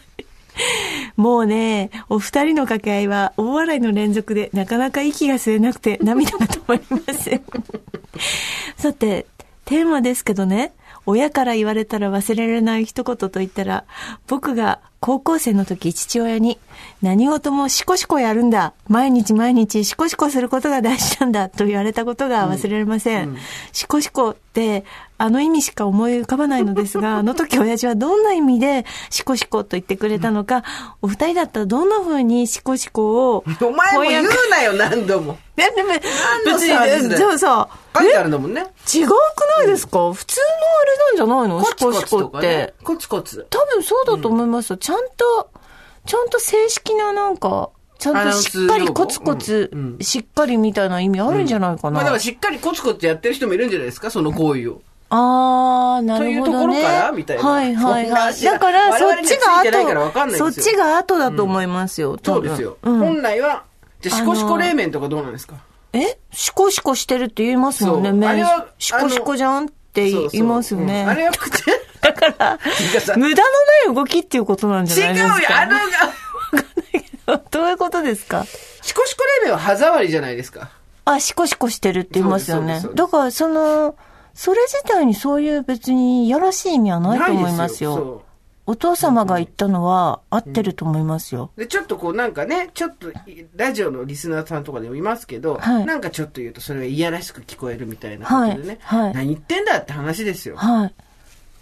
もうね、お二人の掛け合いは大笑いの連続でなかなか息が吸えなくて涙が止まりません。さて、テーマですけどね、親から言われたら忘れられない一言と言ったら、僕が高校生の時父親に何事もシコシコやるんだ。毎日毎日シコシコすることが大事なんだと言われたことが忘れられません。シコシコってあの意味しか思い浮かばないのですが、あの時親父はどんな意味でシコシコと言ってくれたのか、お二人だったらどんな風にシコシコをお前も言うなよ、何度も。ね、でも、の別に、じゃあさ、書いてあるんだもんね。違うくないですか、普通のあれなんじゃないの？コツコツシコシコって。コツコツ。多分そうだと思いますよ。ちゃんと、ちゃんと正式ななんか、ちゃんとしっかりコツコツうんうん、しっかりみたいな意味あるんじゃないかな。まあだからしっかりコツコツやってる人もいるんじゃないですか、その行為を。あー、なるほどね。というところからみたいなはいはいはい。だから、我そっちが後、そっちが後だと思いますよ。多分そうですよ。うん。本来は、じゃあシコシコ冷麺とかどうなんですか？え？シコシコしてるって言いますもんね、麺は。シコシコじゃんって言いますよそうそううんあれね。は口、だから、無駄のない動きっていうことなんじゃ違うよないですか。あの、どういうことですか？シコシコ冷麺は歯触りじゃないですか。あ、シコシコしてるって言いますよねだから、その、それ自体にそういう別にいやらしい意味はないと思いますよ。お父様が言ったのは合ってると思いますよ。で、ちょっとこうなんかね、ちょっと、ラジオのリスナーさんとかでもいますけど、はいなんかちょっと言うとそれがいやらしく聞こえるみたいなことでね、はいはい何言ってんだって話ですよ。はい。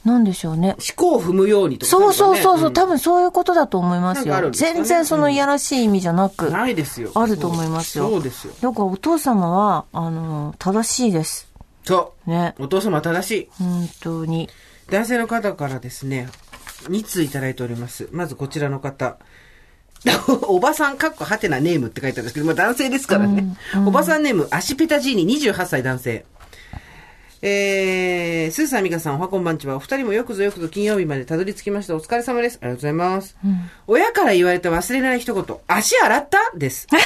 なんでしょうね。思考を踏むようにとか、そうそうそうそう、ん多分そういうことだと思いますよ。すかね全然そのいやらしい意味じゃなく、ないですよ。あると思いますよ。そうですよ。だからお父様は、あの、正しいです。そね。う。お父様は正しい。本当に。男性の方からですね、2通いただいております。まずこちらの方。おばさん、かっこはてなネームって書いてあるんですけど、まあ男性ですからね。おばさんネーム、アシペタジーニ、28歳男性。えー、スーさん、ミカさん、おはこんばんちは。お二人もよくぞよくぞ金曜日までたどり着きました。お疲れ様です。ありがとうございます。親から言われた忘れない一言、足洗った？です。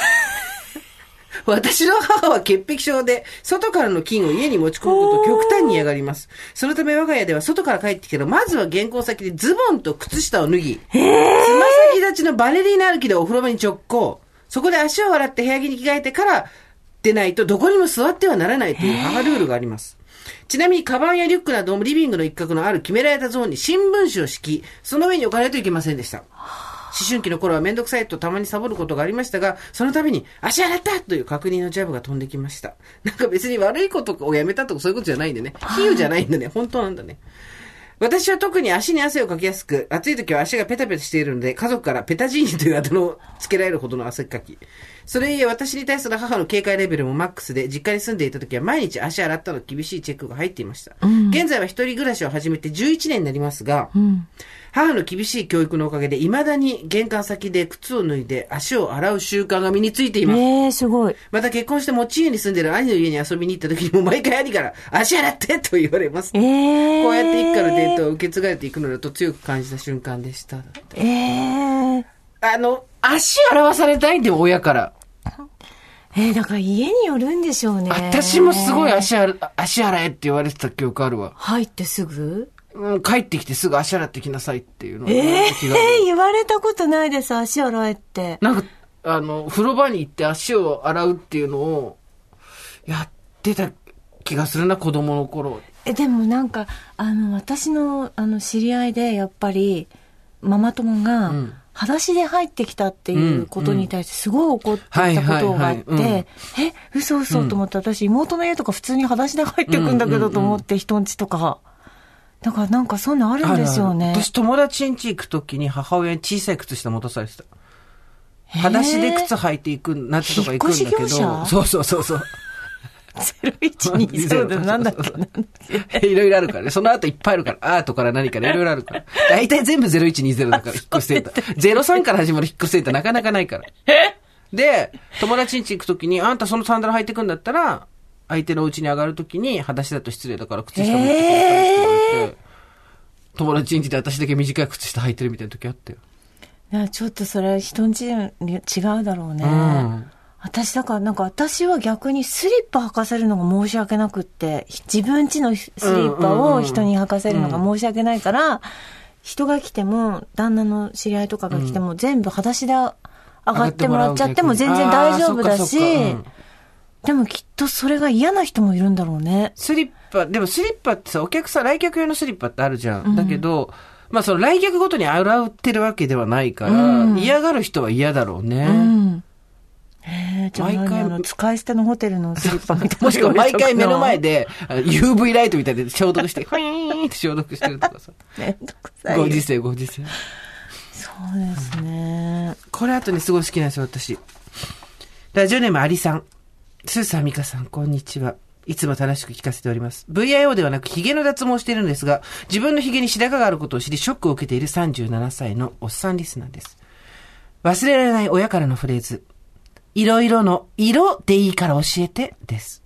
私の母は潔癖症で、外からの菌を家に持ち込むことを極端に嫌がります。そのため我が家では外から帰ってきたら、まずは玄関先でズボンと靴下を脱ぎ、つま先立ちのバレリーナ歩きでお風呂場に直行。そこで足を洗って部屋着に着替えてから出ないとどこにも座ってはならないという母ルールがあります。ちなみに、カバンやリュックなどもリビングの一角のある決められたゾーンに新聞紙を敷き、その上に置かないといけませんでした。思春期の頃はめんどくさいとたまにサボることがありましたが、その度に、足洗ったという確認のジャブが飛んできました。なんか別に悪いことをやめたとかそういうことじゃないんでね。比喩じゃないんだね。本当なんだね。私は特に足に汗をかきやすく、暑い時は足がペタペタしているので、家族からペタジーニというあだ名を付けられるほどの汗っかき。それゆえ私に対する母の警戒レベルもマックスで、実家に住んでいた時は毎日足洗ったの厳しいチェックが入っていました。現在は一人暮らしを始めて11年になりますが、母の厳しい教育のおかげで、未だに玄関先で靴を脱いで足を洗う習慣が身についています。ええすごい。また結婚して持ち家に住んでいる兄の家に遊びに行った時にも毎回兄から、足洗ってと言われます。ええこうやって一家の伝統を受け継がれていくのだと強く感じた瞬間でした。ええあの、足洗わされたいんだよ、親から。えー、だから家によるんでしょうね。私もすごい足洗、足洗えって言われてた記憶あるわ。入ってすぐ？うん、帰ってきてすぐ足洗ってきなさいっていうのをええ言われた気がある言われたことないです、足洗えって。なんか、あの、風呂場に行って足を洗うっていうのを、やってた気がするな、子供の頃。え、でもなんか、あの、私の、あの、知り合いで、やっぱり、ママ友が、うん裸足で入ってきたっていうことに対してすごい怒ってたことがあって、え、嘘嘘と思って、私妹の家とか普通に裸足で入ってくんだけどと思って、人んちとか。だからなんかそういうのあるんですよね。私友達ん家行くときに母親に小さい靴下持たされてた。裸足で靴履いていく、夏とか行くんだけ引っ越し業ど。者そうそうそうそう。0120でなんだっけな。いろいろあるからね。その後いっぱいあるから。アートから何からいろいろあるから。大体全部0120だから、引っ越しセンター。03から始まる引っ越しセンターなかなかないから。で、友達ん家行くときに、あんたそのサンダル履いてくんだったら、相手の家に上がるときに、裸足だと失礼だから靴下持ってくださいって言われて、友達ん家で私だけ短い靴下履いてるみたいな時あったよ。ちょっとそれ人んち違うだろうね。うん私だからなんか私は逆にスリッパ履かせるのが申し訳なくって、自分家のスリッパを人に履かせるのが申し訳ないから、人が来ても、旦那の知り合いとかが来ても、全部裸足で上がってもらっちゃっても全然大丈夫だし、でもきっとそれが嫌な人もいるんだろうね。スリッパ、でもスリッパってさ、お客さん、来客用のスリッパってあるじゃん。だけど、まあその来客ごとに洗ってるわけではないから、うん嫌がる人は嫌だろうね。うん。えー、毎回何あの使い捨てのホテルのスリッパみたいな。もしくは毎回目の前。で、UV ライトみたいで消毒して、フィーンって消毒してるとかさ。めんどくさい。ご時世、ご時世。そうですね。これ後にすごい好きなんですよ、私。ラジオネームアリさん。スーさん、ミカさん、こんにちは。いつも楽しく聞かせております。VIO ではなく髭の脱毛をしているのですが、自分の髭に白髪があることを知りショックを受けている37歳のおっさんリスナーです。忘れられない親からのフレーズ。いろいろの色でいいから教えてです。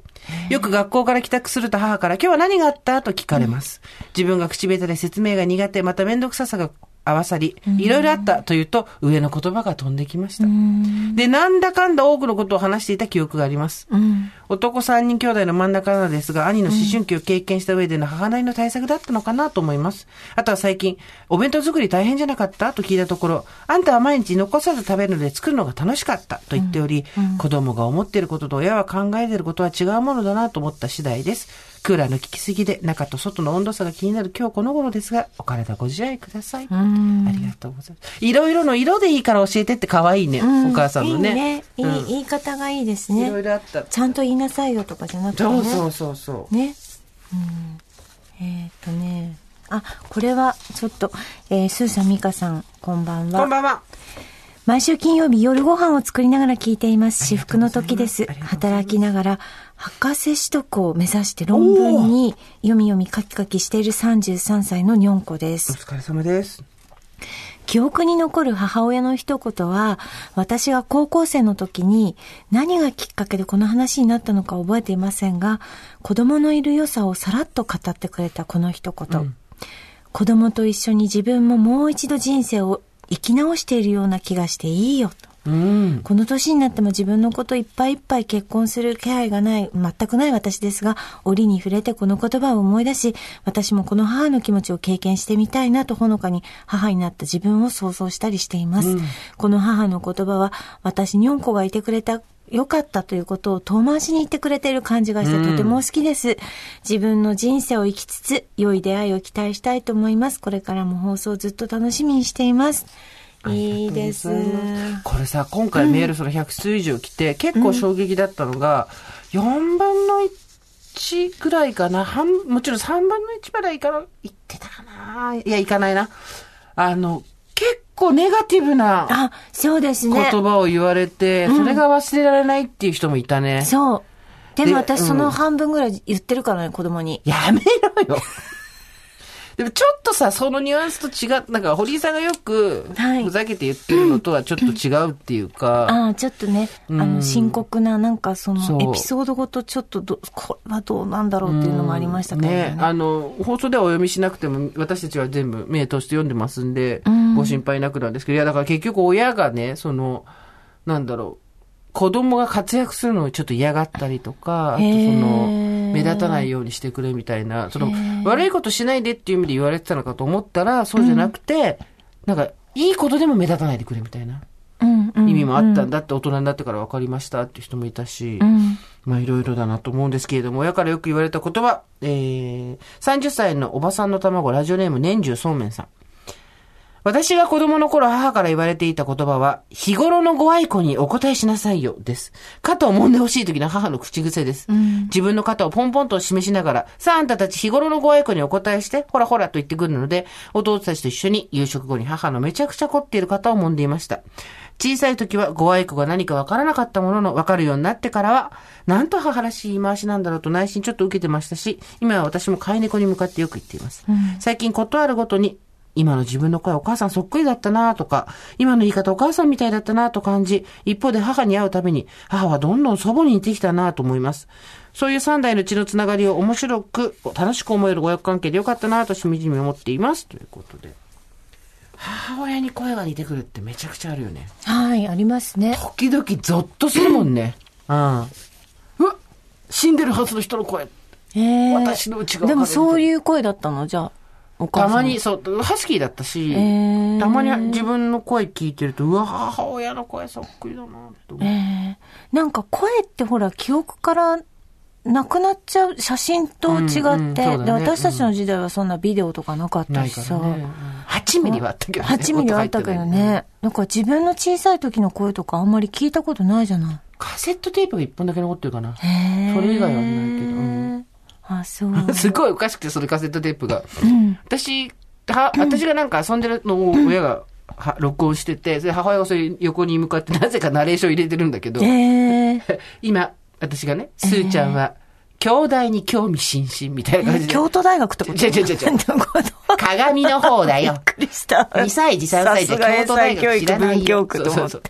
よく学校から帰宅すると母から今日は何があった？と聞かれます。自分が口下手で説明が苦手、また面倒くささが合わさり、いろいろあったというと上の言葉が飛んできました。で、なんだかんだ多くのことを話していた記憶があります。うん。男三人兄弟の真ん中なのですが、兄の思春期を経験した上での母なりの対策だったのかなと思います。あとは最近、お弁当作り大変じゃなかったと聞いたところ、あんたは毎日残さず食べるので作るのが楽しかったと言っており、子供が思っていることと親は考えていることは違うものだなと思った次第です。クーラーの効きすぎで中と外の温度差が気になる今日この頃ですが、お体ご自愛ください。んありがとうございます。いろいろの色でいいから教えてって可愛いね、お母さんのね。いいね。いい、うん言い方がいいですいね。ろいろあった。ちゃんと言いなさいよとかじゃなくてね。そうそうそうそう。ね。うん。えっ、とね。あ、これは、ちょっと、えー、スーさん、ミカさん、こんばんは。こんばんは。毎週金曜日夜ご飯を作りながら聞いています。至福の時です。働きながら、博士取得を目指して論文に読み読み書き書きしている33歳のにょんこでおす。疲れ様です。記憶に残る母親の一言は、私が高校生の時に何がきっかけでこの話になったのか覚えていませんが、子供のいる良さをさらっと語ってくれたこの一言。子供と一緒に自分ももう一度人生を生き直しているような気がしていいよと。うん。この年になっても自分のこといっぱいいっぱい結婚する気配がない、全くない私ですが、折に触れてこの言葉を思い出し、私もこの母の気持ちを経験してみたいなとほのかに母になった自分を想像したりしています。この母の言葉は、私にょんこがいてくれた良かったということを遠回しに言ってくれている感じがしてとても好きです。自分の人生を生きつつ、良い出会いを期待したいと思います。これからも放送をずっと楽しみにしています。いいです。これさ、今回メールその100通以上来て、結構衝撃だったのが、4分の1ぐらいかな。半、もちろん3分の1ぐらいかな。言ってたかないや、いかないな。あの、結構ネガティブなあ、そうです言ね。葉を言われて、それが忘れられないっていう人もいたね。そう。でもで私うんその半分ぐらい言ってるからね、子供に。やめろよ。でもちょっとさ、そのニュアンスと違う、なんか堀井さんがよく、はい。ふざけて言ってるのとはちょっと違うっていうか、ああ、ちょっとね、あの、深刻な、なんかその、エピソードごとちょっとど、これはどうなんだろうっていうのもありましたけどね。ねあの、放送ではお読みしなくても、私たちは全部目通して読んでますんで、ん。ご心配なくなんですけど、いや、だから結局親がね、その、なんだろう、子供が活躍するのをちょっと嫌がったりとか、あとその、目立たないようにしてくれみたいな、その、悪いことしないでっていう意味で言われてたのかと思ったら、そうじゃなくて、なんか、いいことでも目立たないでくれみたいなうん、うん。意味もあったんだって大人になってから分かりましたっていう人もいたし、うん。まあいろいろだなと思うんですけれども、親からよく言われた言葉、えー、30歳のおばさんの卵、ラジオネーム年中そうめんさん。私が子供の頃母から言われていた言葉は、日頃のご愛顧にお答えしなさいよ、です。肩を揉んでほしい時の母の口癖です。自分の肩をポンポンと示しながら、さああんたたち日頃のご愛顧にお答えして、ほらほらと言ってくるので、弟たちと一緒に夕食後に母のめちゃくちゃ凝っている肩を揉んでいました。小さい時はご愛顧が何かわからなかったものの分かるようになってからは、なんと母らしい言い回しなんだろうと内心ちょっと受けてましたし、今は私も飼い猫に向かってよく言っています。最近ことあるごとに、今の自分の声お母さんそっくりだったなとか、今の言い方お母さんみたいだったなと感じ、一方で母に会うたびに、母はどんどん祖母に似てきたなと思います。そういう三代の血のつながりを面白く、楽しく思える親子関係でよかったなとしみじみ思っています。ということで。母親に声が似てくるってめちゃくちゃあるよね。はい、ありますね。時々ゾッとするもんね。うん。うわ死んでるはずの人の声。ええ私の内側でもそういう声だったの？じゃあ。たまに、そう、ハスキーだったし、ーたまに自分の声聞いてると、うわ、母親の声そっくりだなって思う。ええなんか声ってほら、記憶からなくなっちゃう写真と違って、うんうんねで私たちの時代はそんなビデオとかなかったしさ。らね。8ミリはあったけどね。8ミリはあったけど。ね。なんか自分の小さい時の声とかあんまり聞いたことないじゃない。カセットテープが1本だけ残ってるかな。それ以外はないけどうんあ、そう。すごいおかしくて、それカセットテープが。うん。私、は、私がなんか遊んでるのを親が、は録音してて、それ母親がそれ横に向かってなぜかナレーション入れてるんだけど、ええ 今、私がね、スーちゃんは、兄弟に興味津々みたいな感じで、京都大学ってこと？違う違う違う鏡の方だよ。びっくりした。2歳児、3歳児は京都大学知らないよ。そうそうそう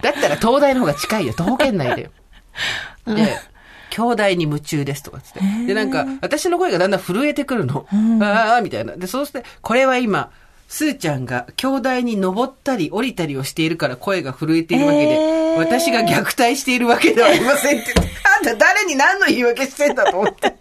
だったら東大の方が近いよ。徒歩圏内だよ。で、兄弟に夢中ですとかつって。で、なんか、私の声がだんだん震えてくるの。ああ、みたいな。で、そうして、これは今、スーちゃんが兄弟に登ったり降りたりをしているから声が震えているわけで、えー私が虐待しているわけではありませんって言って。あんた誰に何の言い訳してんだと思って。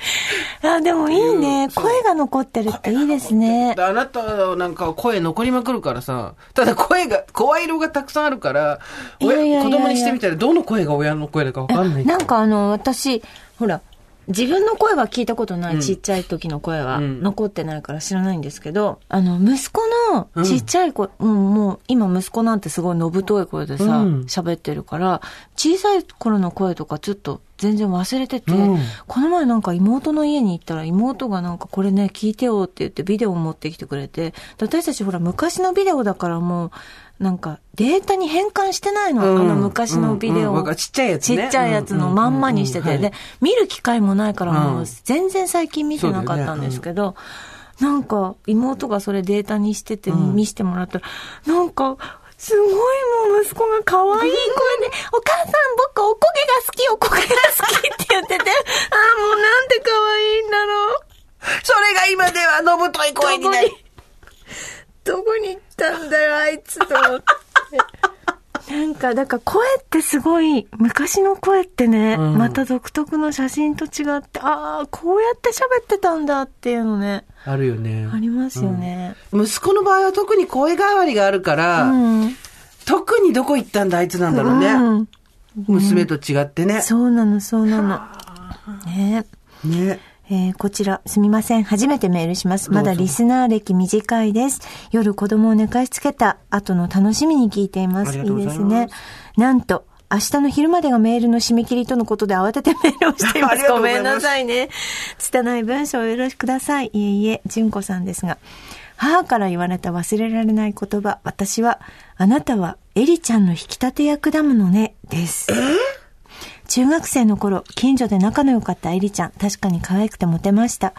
あ、でもいいね。声が残ってるっていいですね。であなたなんか声残りまくるからさ、ただ声が、声色がたくさんあるから、親いや子供にしてみたらどの声が親の声だかわかんないなんかあの、私、ほら、自分の声は聞いたことない、ちっちゃい時の声は、うん。残ってないから知らないんですけど、あの、息子のちっちゃい声、うん、もう今息子なんてすごいのぶとい声でさ、うん。喋ってるから、小さい頃の声とかちょっと全然忘れてて、うん。この前なんか妹の家に行ったら妹がなんかこれね、聞いてよって言ってビデオを持ってきてくれて、で私たちほら昔のビデオだからもう、なんかデータに変換してないの、うん。あの昔のビデオ。をうんうん。ちっちゃいやつね。ちっちゃいやつのまんまにしてて、で、見る機会もないからもううん。全然最近見てなかったんですけど、なんか妹がそれデータにしてて見せてもらったら、なんか、すごいもう息子が可愛い声で、お母さん僕おこげが好き、おこげが好きって言ってて、ああ、もうなんて可愛いんだろう。それが今ではのぶとい声になり。どこに行ったんだよ、あいつと思って。なんか、だから声ってすごい、昔の声ってね、うんまた独特の写真と違って、ああ、こうやって喋ってたんだっていうのね、あるよね。ありますよね。息子の場合は特に声変わりがあるから、うん。特にどこ行ったんだあいつなんだろうね。娘と違ってね。そうなの、そうなの。ねね。えーこちら、すみません。初めてメールします。まだリスナー歴短いです。夜子供を寝かしつけた後の楽しみに聞いています。いいいですね。なんと、明日の昼までがメールの締め切りとのことで慌ててメールをしています。ごめんなさいね。拙い文章をよろしくください。いえいえ、純子さんですが。母から言われた忘れられない言葉。私は、あなたはエリちゃんの引き立て役だものね、です。中学生の頃、近所で仲の良かったエリちゃん、確かに可愛くてモテました。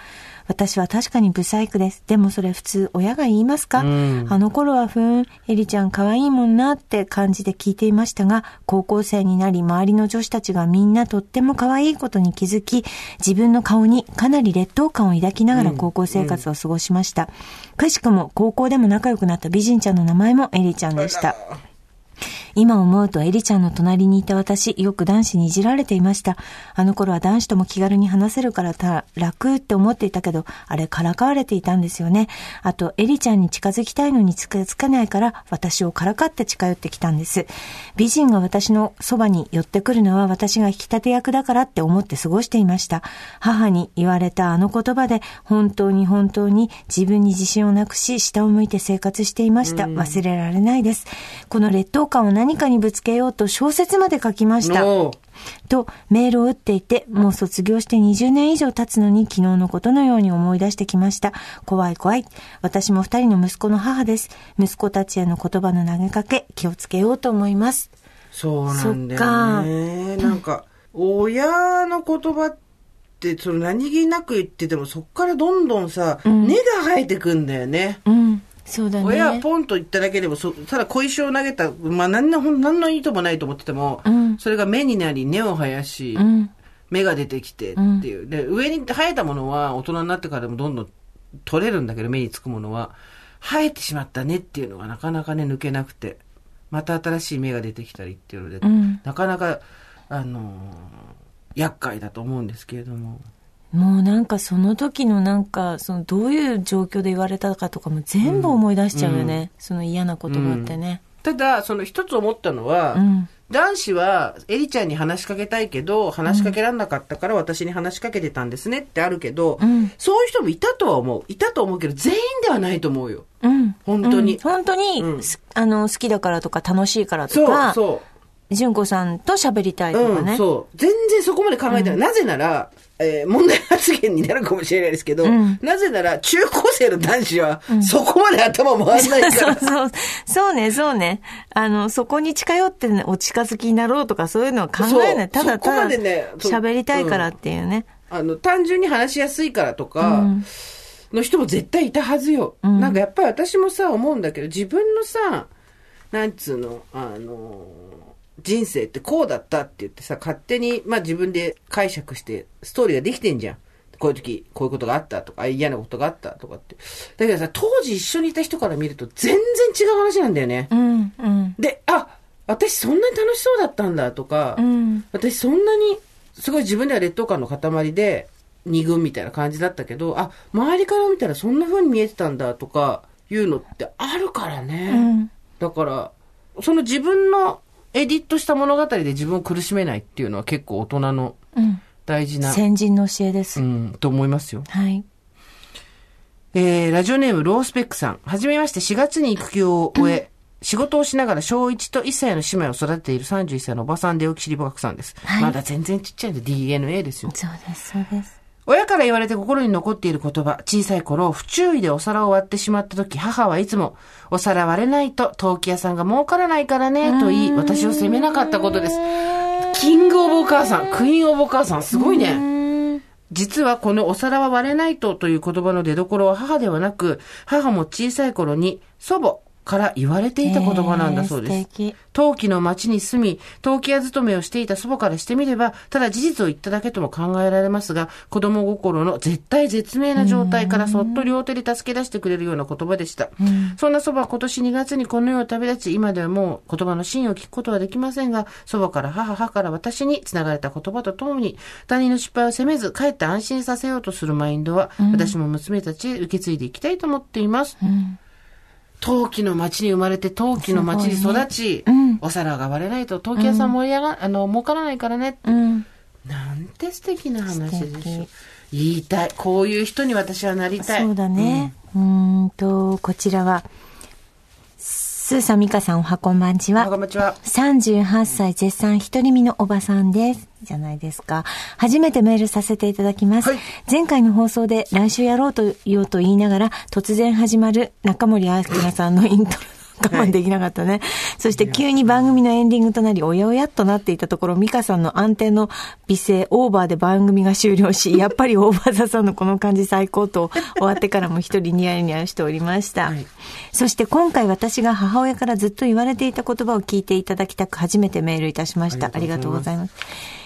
私は確かにブサイクです。でもそれ普通親が言いますか、うんあの頃はふーん、エリちゃん可愛いもんなって感じで聞いていましたが、高校生になり周りの女子たちがみんなとっても可愛いことに気づき、自分の顔にかなり劣等感を抱きながら高校生活を過ごしました。くしくも高校でも仲良くなった美人ちゃんの名前もエリちゃんでした。今思うとエリちゃんの隣にいた私、よく男子にいじられていました。あの頃は男子とも気軽に話せるからた楽って思っていたけど、あれからかわれていたんですよね。あと、エリちゃんに近づきたいのに近づかないから、私をからかって近寄ってきたんです。美人が私のそばに寄ってくるのは私が引き立て役だからって思って過ごしていました。母に言われたあの言葉で、本当に本当に自分に自信をなくし、下を向いて生活していました。忘れられないです。この劣等感を何かにぶつけようと小説まで書きました。とメールを打っていて、もう卒業して20年以上経つのに昨日のことのように思い出してきました。怖い怖い。私も二人の息子の母です。息子たちへの言葉の投げかけ、気をつけようと思います。そうなんだよね。なんか、親の言葉っって、その何気なく言ってても、そっからどんどんさ、根が生えてくんだよね。うん。そうだね。親はポンと言っただけでも、そただ小石を投げた、まあ何の、何の意図もないと思ってても、うんそれが芽になり、根を生やし、うん。芽が出てきてっていう。で、上に生えたものは大人になってからでもどんどん取れるんだけど、目につくものは、生えてしまった根っていうのがなかなかね、抜けなくて、また新しい芽が出てきたりっていうので、うんなかなか、あのー厄介だと思うんですけれども。もうなんかその時のなんか、そのどういう状況で言われたかとかも全部思い出しちゃうよね。その嫌な言葉ってね。ただ、その一つ思ったのは、うん。男子は、エリちゃんに話しかけたいけど、話しかけられなかったから私に話しかけてたんですねってあるけど、うんそういう人もいたとは思う。いたと思うけど、全員ではないと思うよ。うん。本当にうん本当に、うんすあの、好きだからとか楽しいからとそう、か、そ純子さんと喋りたいとう。かね。うん、そう。全然そこまで考えてない。なぜなら、えー問題発言になるかもしれないですけど、んなぜなら、中高生の男子は、そこまで頭回らないか そうら。そう。そうね、そうね。あの、そこに近寄ってね、お近づきになろうとかそういうのは考えない。そうただただ、そこまでねそう喋りたいからっていうね。あの、単純に話しやすいからとか、うんの人も絶対いたはずよ。んなんかやっぱり私もさ、思うんだけど、自分のさ、なんつうの、あの、人生ってこうだったって言ってさ、勝手に、まあ自分で解釈して、ストーリーができてんじゃん。こういう時、こういうことがあったとか、あ嫌なことがあったとかって。だけどさ、当時一緒にいた人から見ると全然違う話なんだよね。うん、うん。で、あ、私そんなに楽しそうだったんだとか、うん。私そんなに、すごい自分では劣等感の塊で、二軍みたいな感じだったけど、あ、周りから見たらそんな風に見えてたんだとか、いうのってあるからね。うん。だから、その自分のエディットした物語で自分を苦しめないっていうのは結構大人のうん。大事な、先人の教えです。うん、と思いますよ。はい。えー、ラジオネームロースペックさん。はじめまして4月に育休を終え、仕事をしながら小1と1歳の姉妹を育てている31歳のおばさんでおきしりぼかくさんです。はいまだ全然ちっちゃいんで DNA ですよ。そうです、そうです。親から言われて心に残っている言葉、小さい頃、不注意でお皿を割ってしまった時、母はいつも、お皿割れないと、陶器屋さんが儲からないからね、と言い、私を責めなかったことです。キングオブお母さん、クイーンオブお母さん、すごいね。うん。実はこのお皿は割れないとという言葉の出所は母ではなく、母も小さい頃に祖母から言われていた言葉なんだそうです。陶器の町に住み、陶器屋勤めをしていた祖母からしてみれば、ただ事実を言っただけとも考えられますが、子供心の絶対絶命な状態からそっと両手で助け出してくれるような言葉でした。そんな祖母は今年2月にこの世を旅立ち、今ではもう言葉の真意を聞くことはできませんが、祖母から母、母から私に繋がれた言葉とともに、他人の失敗を責めず、かえって安心させようとするマインドは、私も娘たちへ受け継いでいきたいと思っています。うん。陶器の町に生まれて陶器の町に育ち、うんお皿が割れないと陶器屋さん盛り上が、あの、儲からないからね。うん。なんて素敵な話でしょ。言いたい。こういう人に私はなりたい。そうだね。うーんと、こちらは、スーサミカさんおはこんばんちうん。は。こんにちは。38歳絶賛独り身のおばさんです。じゃないですか。初めてメールさせていただきます。はい前回の放送で来週やろうと言おうと言いながら突然始まる中森明菜さんのイントロ。我慢できなかったね。そして急に番組のエンディングとなり、おやおやっとなっていたところ、ミカさんの安定の美声、オーバーで番組が終了し、やっぱりオーバーザさんのこの感じ最高と、終わってからも一人ニヤニヤしておりました。はいそして今回私が母親からずっと言われていた言葉を聞いていただきたく初めてメールいたしました。あありがとうございます。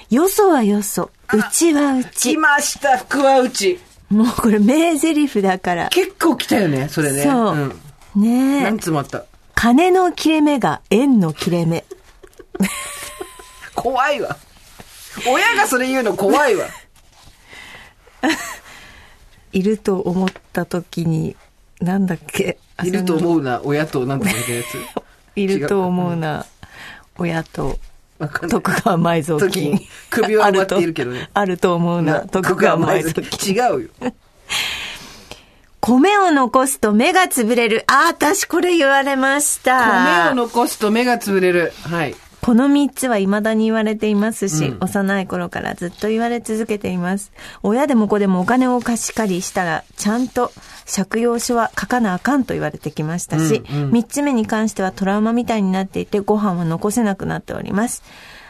よそはよそ、うちはう来ち。ました、福は内。もうこれ名台詞だから。結構来たよね、それね。そう。ん。ねえ何。つもあった。金の切れ目が円の切れ目。怖いわ。親がそれ言うの怖いわ。いると思った時に、なんだっけ？いると思うな、親となんとか言ったやつ。いると思うな、親と。徳川埋蔵金時。首は上がっているけどね。あると思うな、徳川埋蔵金。違うよ。米を残すと目が潰れる。あ、私これ言われました。米を残すと目が潰れる。はい。この三つは未だに言われていますし、うん幼い頃からずっと言われ続けています。親でも子でもお金を貸し借りしたら、ちゃんと借用書は書かなあかんと言われてきましたし、うんうん三つ目に関してはトラウマみたいになっていて、ご飯は残せなくなっております。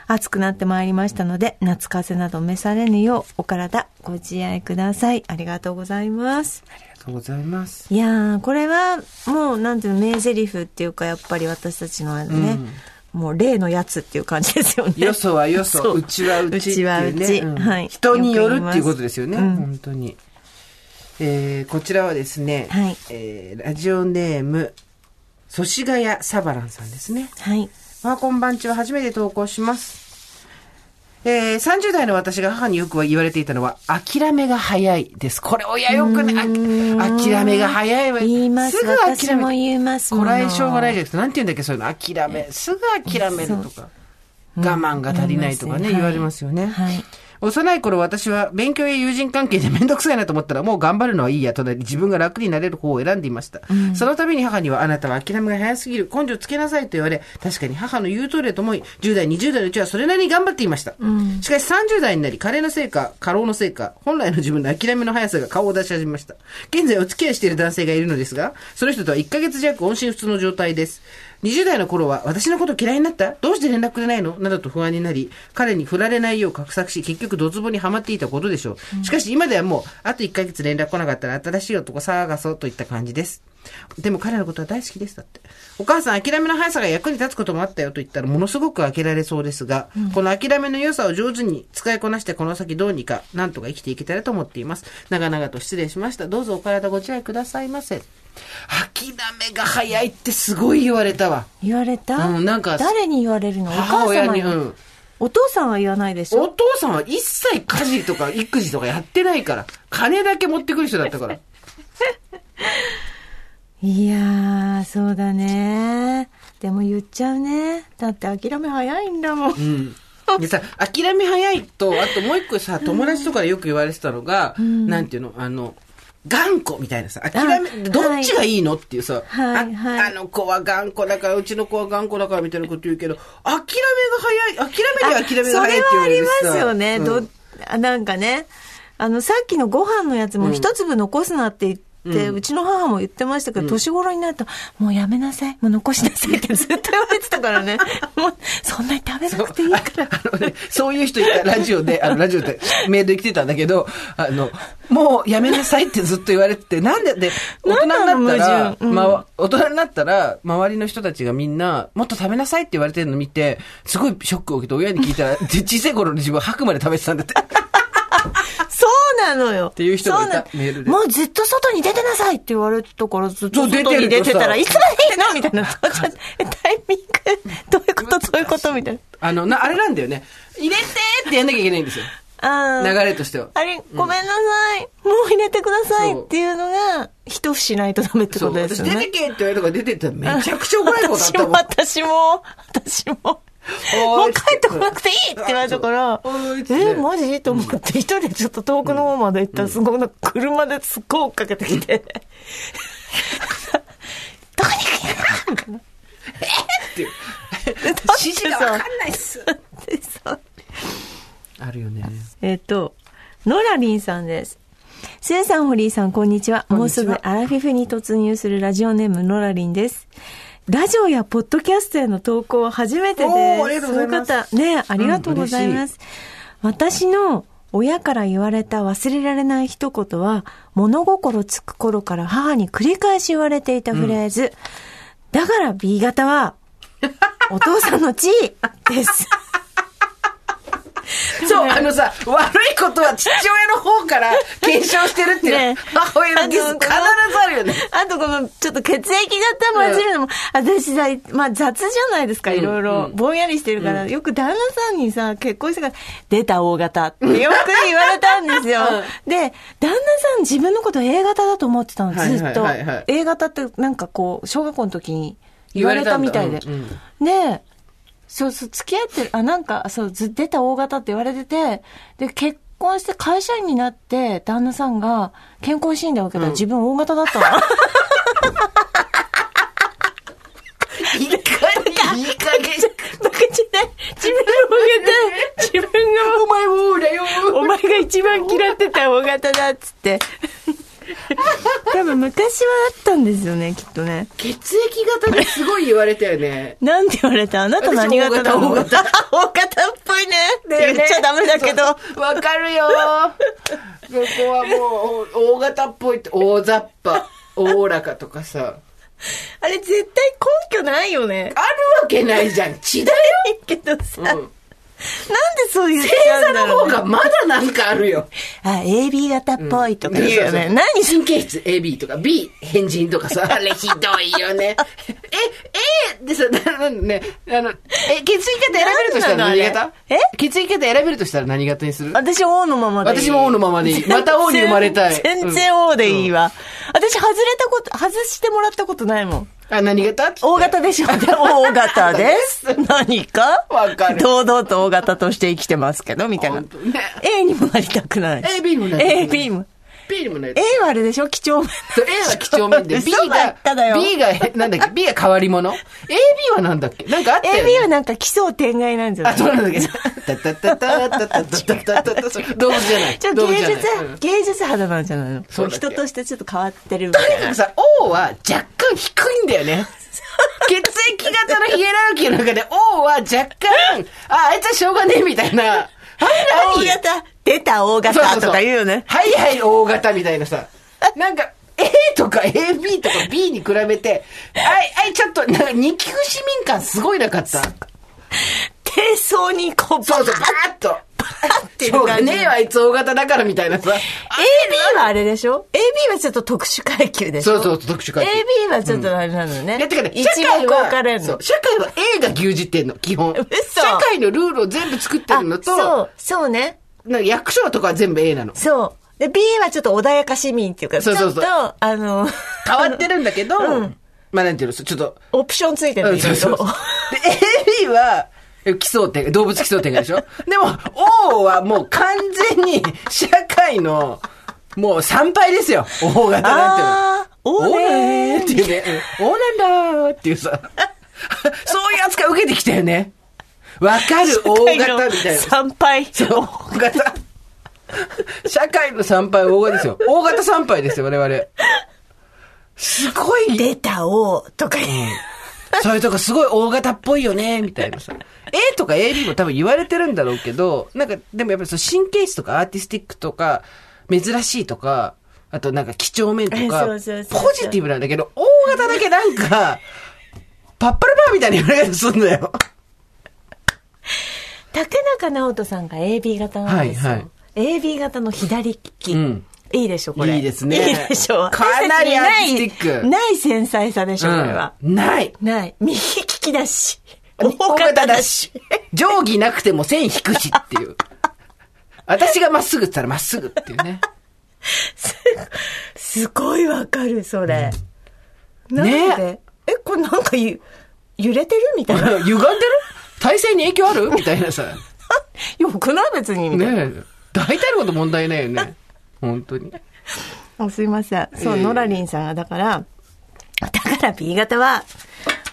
暑くなってまいりましたので、夏風邪など召されぬよう、お体ご自愛ください。ありがとうございます。とうございます。いやー、これは、もう、なんていうの、名台詞っていうか、やっぱり私たちのあれね、もう例のやつっていう感じですよね。よそはよそ、そううちはうちっていうね。うちはうちんはい人によるっていうことですよね。よく言います本当に。えー、こちらはですね、はいえー、ラジオネーム、祖師ヶ谷サバランさんですね。はい。まあ、こんばんちは初めて投稿します。えー、30代の私が母によく言われていたのは、諦めが早いです。これ親よくね、あ諦めが早いわ。言います。すぐ私も諦め。言います。こらえ性がないじゃなくて、なんて言うんだっけ、そういうの、諦め。すぐ諦めるとか。我慢が足りないとかね、うん言われますよね。はい。幼い頃私は勉強や友人関係でめんどくさいなと思ったらもう頑張るのはいいやとなり自分が楽になれる方を選んでいました。その度に母にはあなたは諦めが早すぎる根性つけなさいと言われ確かに母の言う通りだと思い10代20代のうちはそれなりに頑張っていました。しかし30代になり加齢のせいか過労のせいか本来の自分の諦めの速さが顔を出し始めました。現在お付き合いしている男性がいるのですがその人とは1ヶ月弱音信不通の状態です。20代の頃は私のこと嫌いになった？どうして連絡くれないの？などと不安になり、彼に振られないよう画策し、結局ドツボにはまっていたことでしょう。しかし今ではもう、あと1ヶ月連絡来なかったら新しい男探そうといった感じです。でも彼のことは大好きです。だって。お母さん、諦めの速さが役に立つこともあったよと言ったら、ものすごく開けられそうですが、この諦めの良さを上手に使いこなして、この先どうにか、なんとか生きていけたらと思っています。長々と失礼しました。どうぞお体ご自愛くださいませ。諦めが早いってすごい言われたわ。言われた、うんなんか誰に言われるの？お母母様に？うんお父さんは言わないでしおょ父さんは一切家事とか育児とかやってないから。金だけ持ってくる人だったから。いやー、そうだね。でも言っちゃうね。だって諦め早いんだもん。うん。でさ、諦め早いと、あともう一個さ、友達とかでよく言われてたのが、なんていうの、あの、頑固みたいなさ、諦め、あどっちがいいのっていうさ、はいはい。ああの子は頑固だから、うちの子は頑固だからみたいなこと言うけど、諦めが早い、諦めには諦めが早いって言われるそれはありますよね。うん。どあなんかね、あの、さっきのご飯のやつも一粒残すなって言って、うちの母も言ってましたけど、年頃になると、もうやめなさい、もう残しなさいってずっと言われてたからね。もう、そんなに食べなくていいから。あのね、そういう人いたラジオで、あの、ラジオでメールで来てたんだけど、あの、もうやめなさいってずっと言われてて、なんで、で、大人になったら、うんま大人になったら、周りの人たちがみんな、もっと食べなさいって言われてるの見て、すごいショックを受けて、親に聞いたら、で 小さい頃の自分は吐くまで食べてたんだって。なのよ。っていう人がいたメールでもうずっと外に出てなさいって言われたから、ずっと外に出てたら、いつまでいいの？みたいな。えタイミング、どういうことどういうこと？みたいな。あの、な、あれなんだよね。入れてってやんなきゃいけないんですよ。流れとしては。あれ、ごめんなさい。もう入れてくださいっていうのが、一節しないとダメって。ことです私出てよね。けって言われたから出てったらめちゃくちゃ怒られることあったもん。私も、私も、私も。もう帰ってこなくていいって言われたからえ、マジ？と思って、一人でちょっと遠くの方まで行ったら、すごいな車ですっごい追っかけてきて、どこに行くんやみたいな。って 指示がわかんないっす。あるよね。えっと、ノラリンさんです。スーさん、ホリーさん、こんにちは。こんにちはもうすぐアラフィフに突入するラジオネーム、ノラリンです。ラジオやポッドキャストへの投稿は初めてでそういう方、ね、ありがとうございます。私の親から言われた忘れられない一言は、物心つく頃から母に繰り返し言われていたフレーズ。だから B 型は、お父さんの地位です。そう、あのさ、悪いことは父親の方から継承してるっていう。ね母親の必ずあるよね。あとこの、ちょっと血液型混ぜるのも、私さ、まあ雑じゃないですか、いろいろ。ぼんやりしてるから、よく旦那さんにさ、結婚してから、出た O 型ってよく言われたんですよ。で、旦那さん自分のこと A 型だと思ってたの、ずっと。A 型ってなんかこう、小学校の時に言われたみたいで言われたんだ。で、そうそう、付き合ってる、あ、なんか、そう、ず出た O 型って言われてて、で、結婚して会社員になって、旦那さんが健康診断を受けたら自分 O 型だったの。いい加減、いい加減。バカじゃない。自分 O 型。自分が、お前もだよ。お前が一番嫌ってた O 型だっつって。多分昔はあったんですよね、きっとね。血液型ですごい言われたよね。なんて言われた？あなた何型なの私 O 型 O 型っぽいねって言っちゃダメだけど。そうわかるよここはもう、大型っぽいって、大雑把、おおらかとかさ。あれ絶対根拠ないよね。あるわけないじゃん。血だよ。けどさ、なんでうんそう言っち星座。の方がまだなんかあるよ。あ、AB 型っぽいとか言うよね。そうそう何？神経質 AB とか B 変人とかさ、あれひどいよね。え、えでさ、ななね、あの、え、血液型選べるとしたら何型なんなのあれ？血液型選べるとしたら何型にする？私 O のままでいい。私も O のままでいいまた O に生まれたい 全然 O でいいわ。私外れたこと、外してもらったことないもん。あ、何型 O 型でしょ ?O 型です。何か？わかる堂々と O 型として生きてますけど、みたいな。A にもなりたくない。AB もなりたくない A、B も。B にもない。A はあれでしょ？几帳面。そう A は几帳面で B 嘘ばがっかだよ。B がなんだっけ？B が変わり者？AB はなんだっけ？なんかあったよ、ね、AB はなんか奇想天外なんじゃない？あそうなんだっけ。タタタタタタタタタタタそう動物じゃない。ちょっ動物と芸術じゃない。うん、芸術肌なんじゃないの？そうだっけ。人としてちょっと変わってるみとたいな。にかくさ O は若干低いんだよね。血液型のヒエラルキーの中で O は若干ああいつはしょうがねえみたいな。はい O 型出た O 型とか言うよね。はいはい O 型みたいなさ。なんか、A とか AB とか B に比べて、はい、はい、ちょっと、なんか二級市民感すごいなかった？低層にこう、バそうそう、ーバーッと。っていうう感ねえわ、あいつ O 型だからみたいなさ。AB はあれでしょ ?AB はちょっと特殊階級でしょ？そうそう特殊階級 AB はちょっとあれなのね。いや、てかね、一社会はれるの。そう社会は A が牛耳ってんの、基本。嘘社会のルールを全部作ってるのあと、そう、そうね。なんか役所とかは全部 A なの。そう。で、B はちょっと穏やか市民っていうか、そうそうそうちょっと、あの、変わってるんだけど、うんまあなんていうの、ちょっと、オプションついてるうんんそうそうそう。で、AB は、奇想天、動物奇想天外でしょ？でも、O はもう完全に社会の、もう参拝ですよ。O 型なんていうの。あー、おおねねーっていうね。うんおなんだーっていうさ。そういう扱い受けてきたよね。わかる、O 型みたいな。参拝。そう、O 型。社会の参拝、O 型ですよ。O 型参拝ですよ、我々。すごい出た O とか言う。そういうとこすごい大型っぽいよね、みたいなさ。A とか AB も多分言われてるんだろうけど、なんか、でもやっぱりその神経質とかアーティスティックとか、珍しいとか、あとなんか几帳面とか、ポジティブなんだけど、大型だけなんか、パッパラパーみたいな言われ方すんだよ。竹中直人さんが AB 型なんですよ。はいはい AB 型の左利き。うんいいでしょ、これ。いいですねいいでしょ。かなりアーティスティック ないない繊細さでしょ、これは。うんない。ない。右利きだし。大大型だし。。定規なくても線引くしっていう。私がまっすぐって言ったらまっすぐっていうね。すごいわかる、それ。なんねでえ、これなんかゆ揺れてるみたいな。歪んでる？体勢に影響ある？みたいなさ。よくない？別に、みたいな。ねえ。大体のこと問題ないよね。本当に。あすいません。そう、ノラリンさんが、だから、だから B 型は、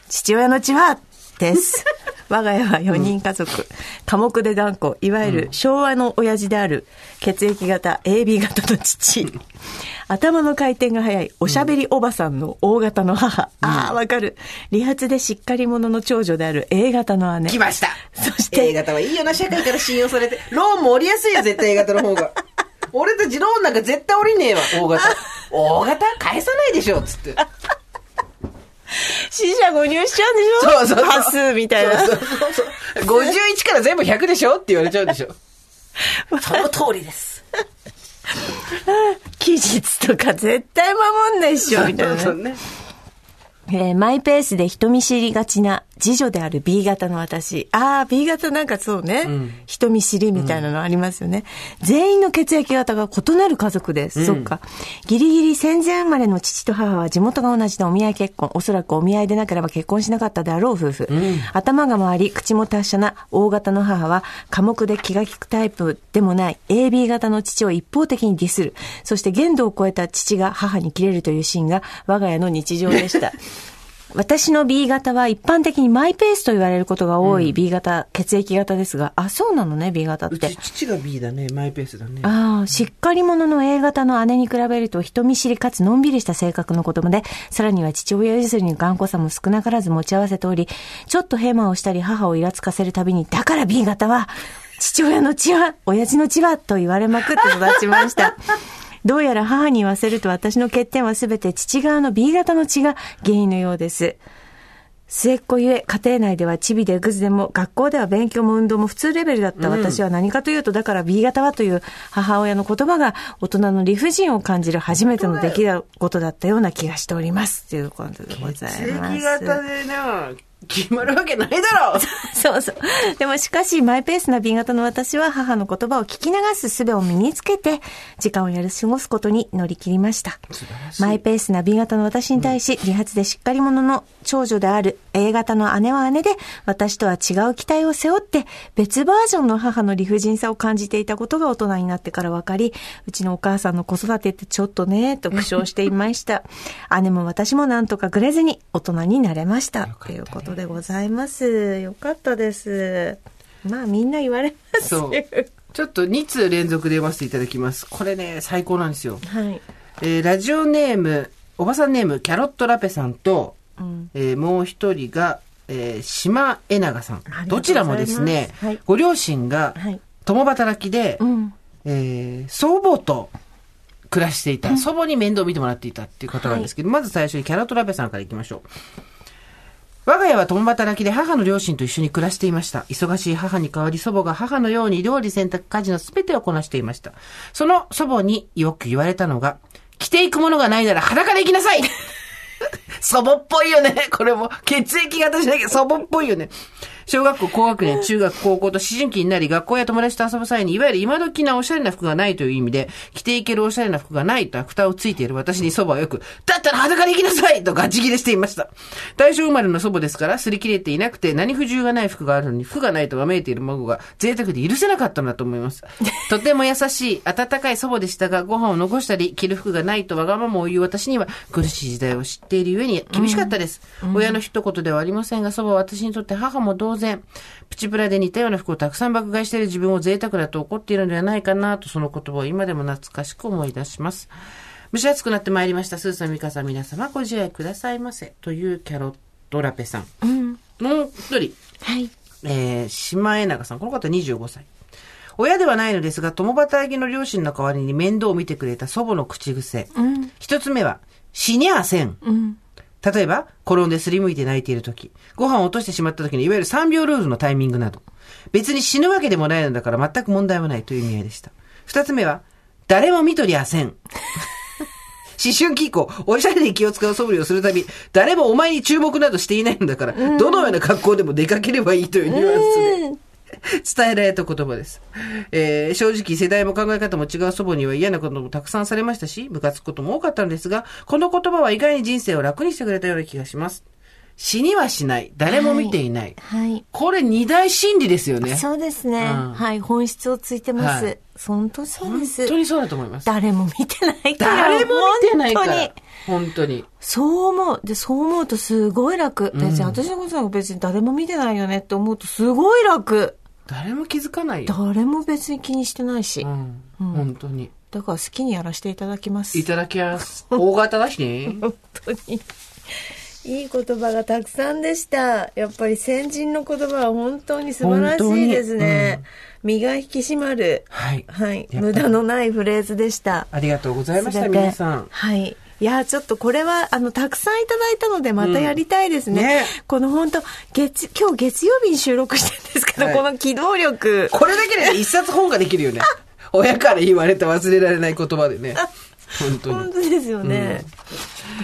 父親の血は、です。我が家は4人家族。寡黙で頑固。いわゆる昭和の親父である血液型 AB 型の父。頭の回転が速いおしゃべりおばさんの O 型の母。ああ、わかる。理髪でしっかり者の長女である A 型の姉。来ました。そして A 型はいいよな、社会から信用されて。ローンも降りやすいよ、絶対 A 型の方が。俺たちローンなんか絶対降りねえわ、O 型。O 型？返さないでしょ、つって。死者誤入しちゃうんでしょ？そうそうそう。端数みたいな。そうそうそうそう。51から全部100でしょ？って言われちゃうでしょ。その通りです。期日とか絶対守んないっしょ、みたいなね。そうね。えーマイペースで人見知りがちな次女である B 型の私。ああ、B 型なんかそうね、人見知りみたいなのありますよね。全員の血液型が異なる家族です。そっか。ギリギリ戦前生まれの父と母は地元が同じでお見合い結婚。おそらくお見合いでなければ結婚しなかったであろう夫婦。頭が回り、口も達者な O 型の母は、寡黙で気が利くタイプでもない AB 型の父を一方的にディスる。そして限度を超えた父が母に切れるというシーンが我が家の日常でした。私の B 型は一般的にマイペースと言われることが多い B 型、血液型ですが、あ、そうなのね、B 型ってうち。父が B だね。マイペースだね。ああ、しっかり者の A 型の姉に比べると人見知りかつのんびりした性格の子供で、さらには父親譲りに頑固さも少なからず持ち合わせており、ちょっとヘマをしたり母をイラつかせるたびに、だから B 型は、父親の血は、親父の血は、と言われまくって育ちました。どうやら母に言わせると私の欠点はすべて父側の B 型の血が原因のようです。末っ子ゆえ、家庭内ではチビでグズでも、学校では勉強も運動も普通レベルだった私は何かというと、だから B 型はという母親の言葉が大人の理不尽を感じる初めての出来事だったような気がしております。ということでござい血ます。液型でな、決まるわけないだろ そうそう。でもしかし、マイペースな B 型の私は母の言葉を聞き流す術を身につけて、時間をやり過ごすことに乗り切りました。マイペースな B 型の私に対し、理髪でしっかり者の長女である A 型の姉は姉で、私とは違う期待を背負って、別バージョンの母の理不尽さを感じていたことが大人になってから分かり、うちのお母さんの子育てってちょっとね、と苦笑していました。姉も私もなんとかぐれずに大人になれました。ということでございます。よかったです。まあみんな言われますそ。ちょっと2通連続で読ませていただきます。これね、最高なんですよ。はい。えーラジオネーム、おばさんネーム、キャロットラペさんと、うんえーもう一人が、えー島えながさんどちらもですね、はいご両親がはい。共働きで、うん。えー祖母と暮らしていた、祖母に面倒を見てもらっていたっていう方なんですけど、まず最初にキャロットラペさんからいきましょう。我が家は共働きで母の両親と一緒に暮らしていました。忙しい母に代わり祖母が母のように料理洗濯家事の全てをこなしていました。その祖母によく言われたのが、着ていくものがないなら裸で行きなさい サボっぽいよね。これも血液型じゃなきゃ祖母っぽいよね。小学校高学年、中学、高校と思春期になり、学校や友達と遊ぶ際に、いわゆる今時なおしゃれな服がないという意味で、着ていけるおしゃれな服がないと蓋をついている私に祖母はよく、だったら裸で行きなさいとガチ切れしていました。大正生まれの祖母ですから、擦り切れていなくて、何不自由がない服があるのに、服がないとわめいている孫が贅沢で許せなかったのだと思います。とても優しい、温かい祖母でしたが、ご飯を残したり、着る服がないとわがままを言う私には、苦しい時代を知っているゆえに厳しかったです。親の一言ではありませんが、祖母は私にとって母も同然、プチプラで似たような服をたくさん爆買いしている自分を贅沢だと怒っているのではないかなと、その言葉を今でも懐かしく思い出します。蒸し暑くなってまいりました。スーさん、ミカさん、皆様ご自愛くださいませ。というキャロットラペさん。うん。もう一人、はい。えー、島江長さん。この方25歳。親ではないのですが、共働きの両親の代わりに面倒を見てくれた祖母の口癖。うん。一つ目は、死にゃあせん。うん。例えば、転んですりむいて泣いている時、ご飯を落としてしまった時のいわゆる3秒ルールのタイミングなど、別に死ぬわけでもないのだから全く問題はないという意味合いでした。二つ目は、誰も見とりゃせん。思春期以降、おしゃれに気を使う素振りをするたび、誰もお前に注目などしていないのだから、どのような格好でも出かければいいというニュアンスで。伝えられた言葉です。えー正直世代も考え方も違う祖母には嫌なこともたくさんされましたし、部活くことも多かったんですが、この言葉は意外に人生を楽にしてくれたような気がします。死にはしない。誰も見ていない。はい。これ二大真理ですよね。そうですね。うんはい。本質をついてます。はい本当そう本です。当にそうだと思います。誰も見てないから。誰も見てないから本当に。。本当に。そう思う。で、そう思うとすごい楽。別に、うん私のことなんか別に誰も見てないよねって思うとすごい楽。誰も気づかないよ。誰も別に気にしてないし。うん。うん本当に。だから好きにやらせていただきます。いただきます。大型だしね。本当に。いい言葉がたくさんでした。やっぱり先人の言葉は本当に素晴らしいですね。身が引き締まる。はい。はい。無駄のないフレーズでした。ありがとうございました、皆さん。はい。いや、ちょっとこれは、あの、たくさんいただいたので、またやりたいですね。うんねこの本当月、今日月曜日に収録してるんですけど、はいこの機動力。これだけで 一冊本ができるよね。親から言われた忘れられない言葉でね。本当に。本当ですよね。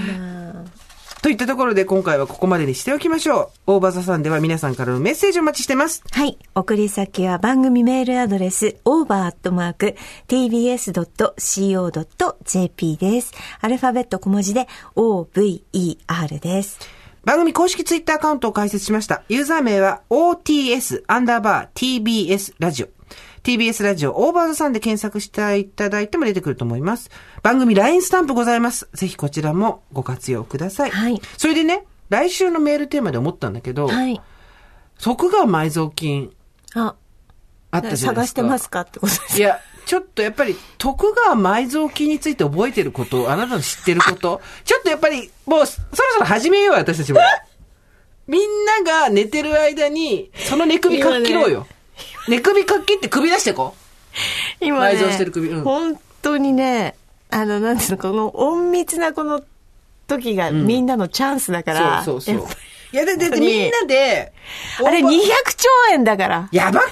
まあといったところで今回はここまでにしておきましょう。大場座さんでは皆さんからのメッセージをお待ちしてます。はい。送り先は番組メールアドレス、over.tbs.co.jp です。アルファベット小文字で over です。番組公式ツイッターアカウントを開設しました。ユーザー名は OTS アンダーバー TBS ラジオ。TBS ラジオオーバーザさんで検索していただいても出てくると思います。番組 LINE スタンプございます。ぜひこちらもご活用ください。はいそれでね、来週のメールテーマで思ったんだけど、はい。徳川埋蔵金あ、あったじゃないですか。探してますかってことですいや、ちょっとやっぱり、徳川埋蔵金について覚えてること、あなたの知ってること、ちょっとやっぱり、もう、そろそろ始めようよ、私たちも。みんなが寝てる間に、その寝首かっ切ろうよ。寝首かっ切って首出してこ今埋蔵してる首うん本当にね、あの、なんていうの、この隠密なこの時がみんなのチャンスだかう。ら。そうそうそう。いや、だってみんなで、あれ200オーバー兆円だから。やばく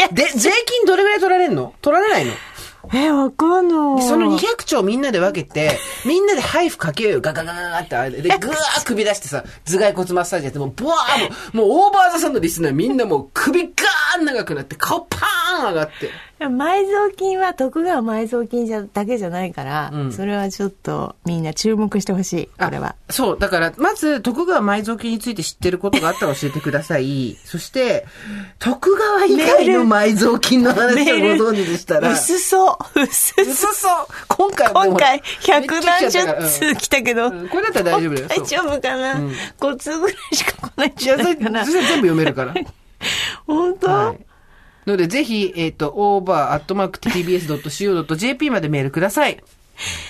ない？で、税金どれぐらい取られんの？取られないの？え、わかんない。その200兆みんなで分けて、みんなでハイフかけようよ。ガガガガガってあれで、で、ぐわー首出してさ、頭蓋骨マッサージやって、もう、ブワーもう、もうオーバーザさんのリスナーみんなもう首ガーン長くなって、顔パーン上がって。埋蔵金は徳川埋蔵金じゃだけじゃないから、うんそれはちょっとみんな注目してほしい。これは。そう、だから、まず、徳川埋蔵金について知ってることがあったら教えてください。そして、徳川以外の埋蔵金の話をご存知でしたら、薄そう。薄うそそう。今回今回、百何十通来たけど、うんこれだったら大丈夫だよ。大丈夫かな、うん5通ぐらいしか来ないんじゃないかな全部読めるから。本当、はい。ので、ぜひ、えっ、と、over.tbs.co.jp までメールください。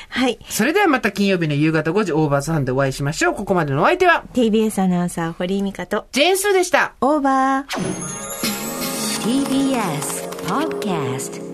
はい。それではまた金曜日の夕方5時、オーバーさんでお会いしましょう。ここまでのお相手は、TBS アナウンサー、堀井美香と、ジェーンスーでした。オーバー。TBS Podcast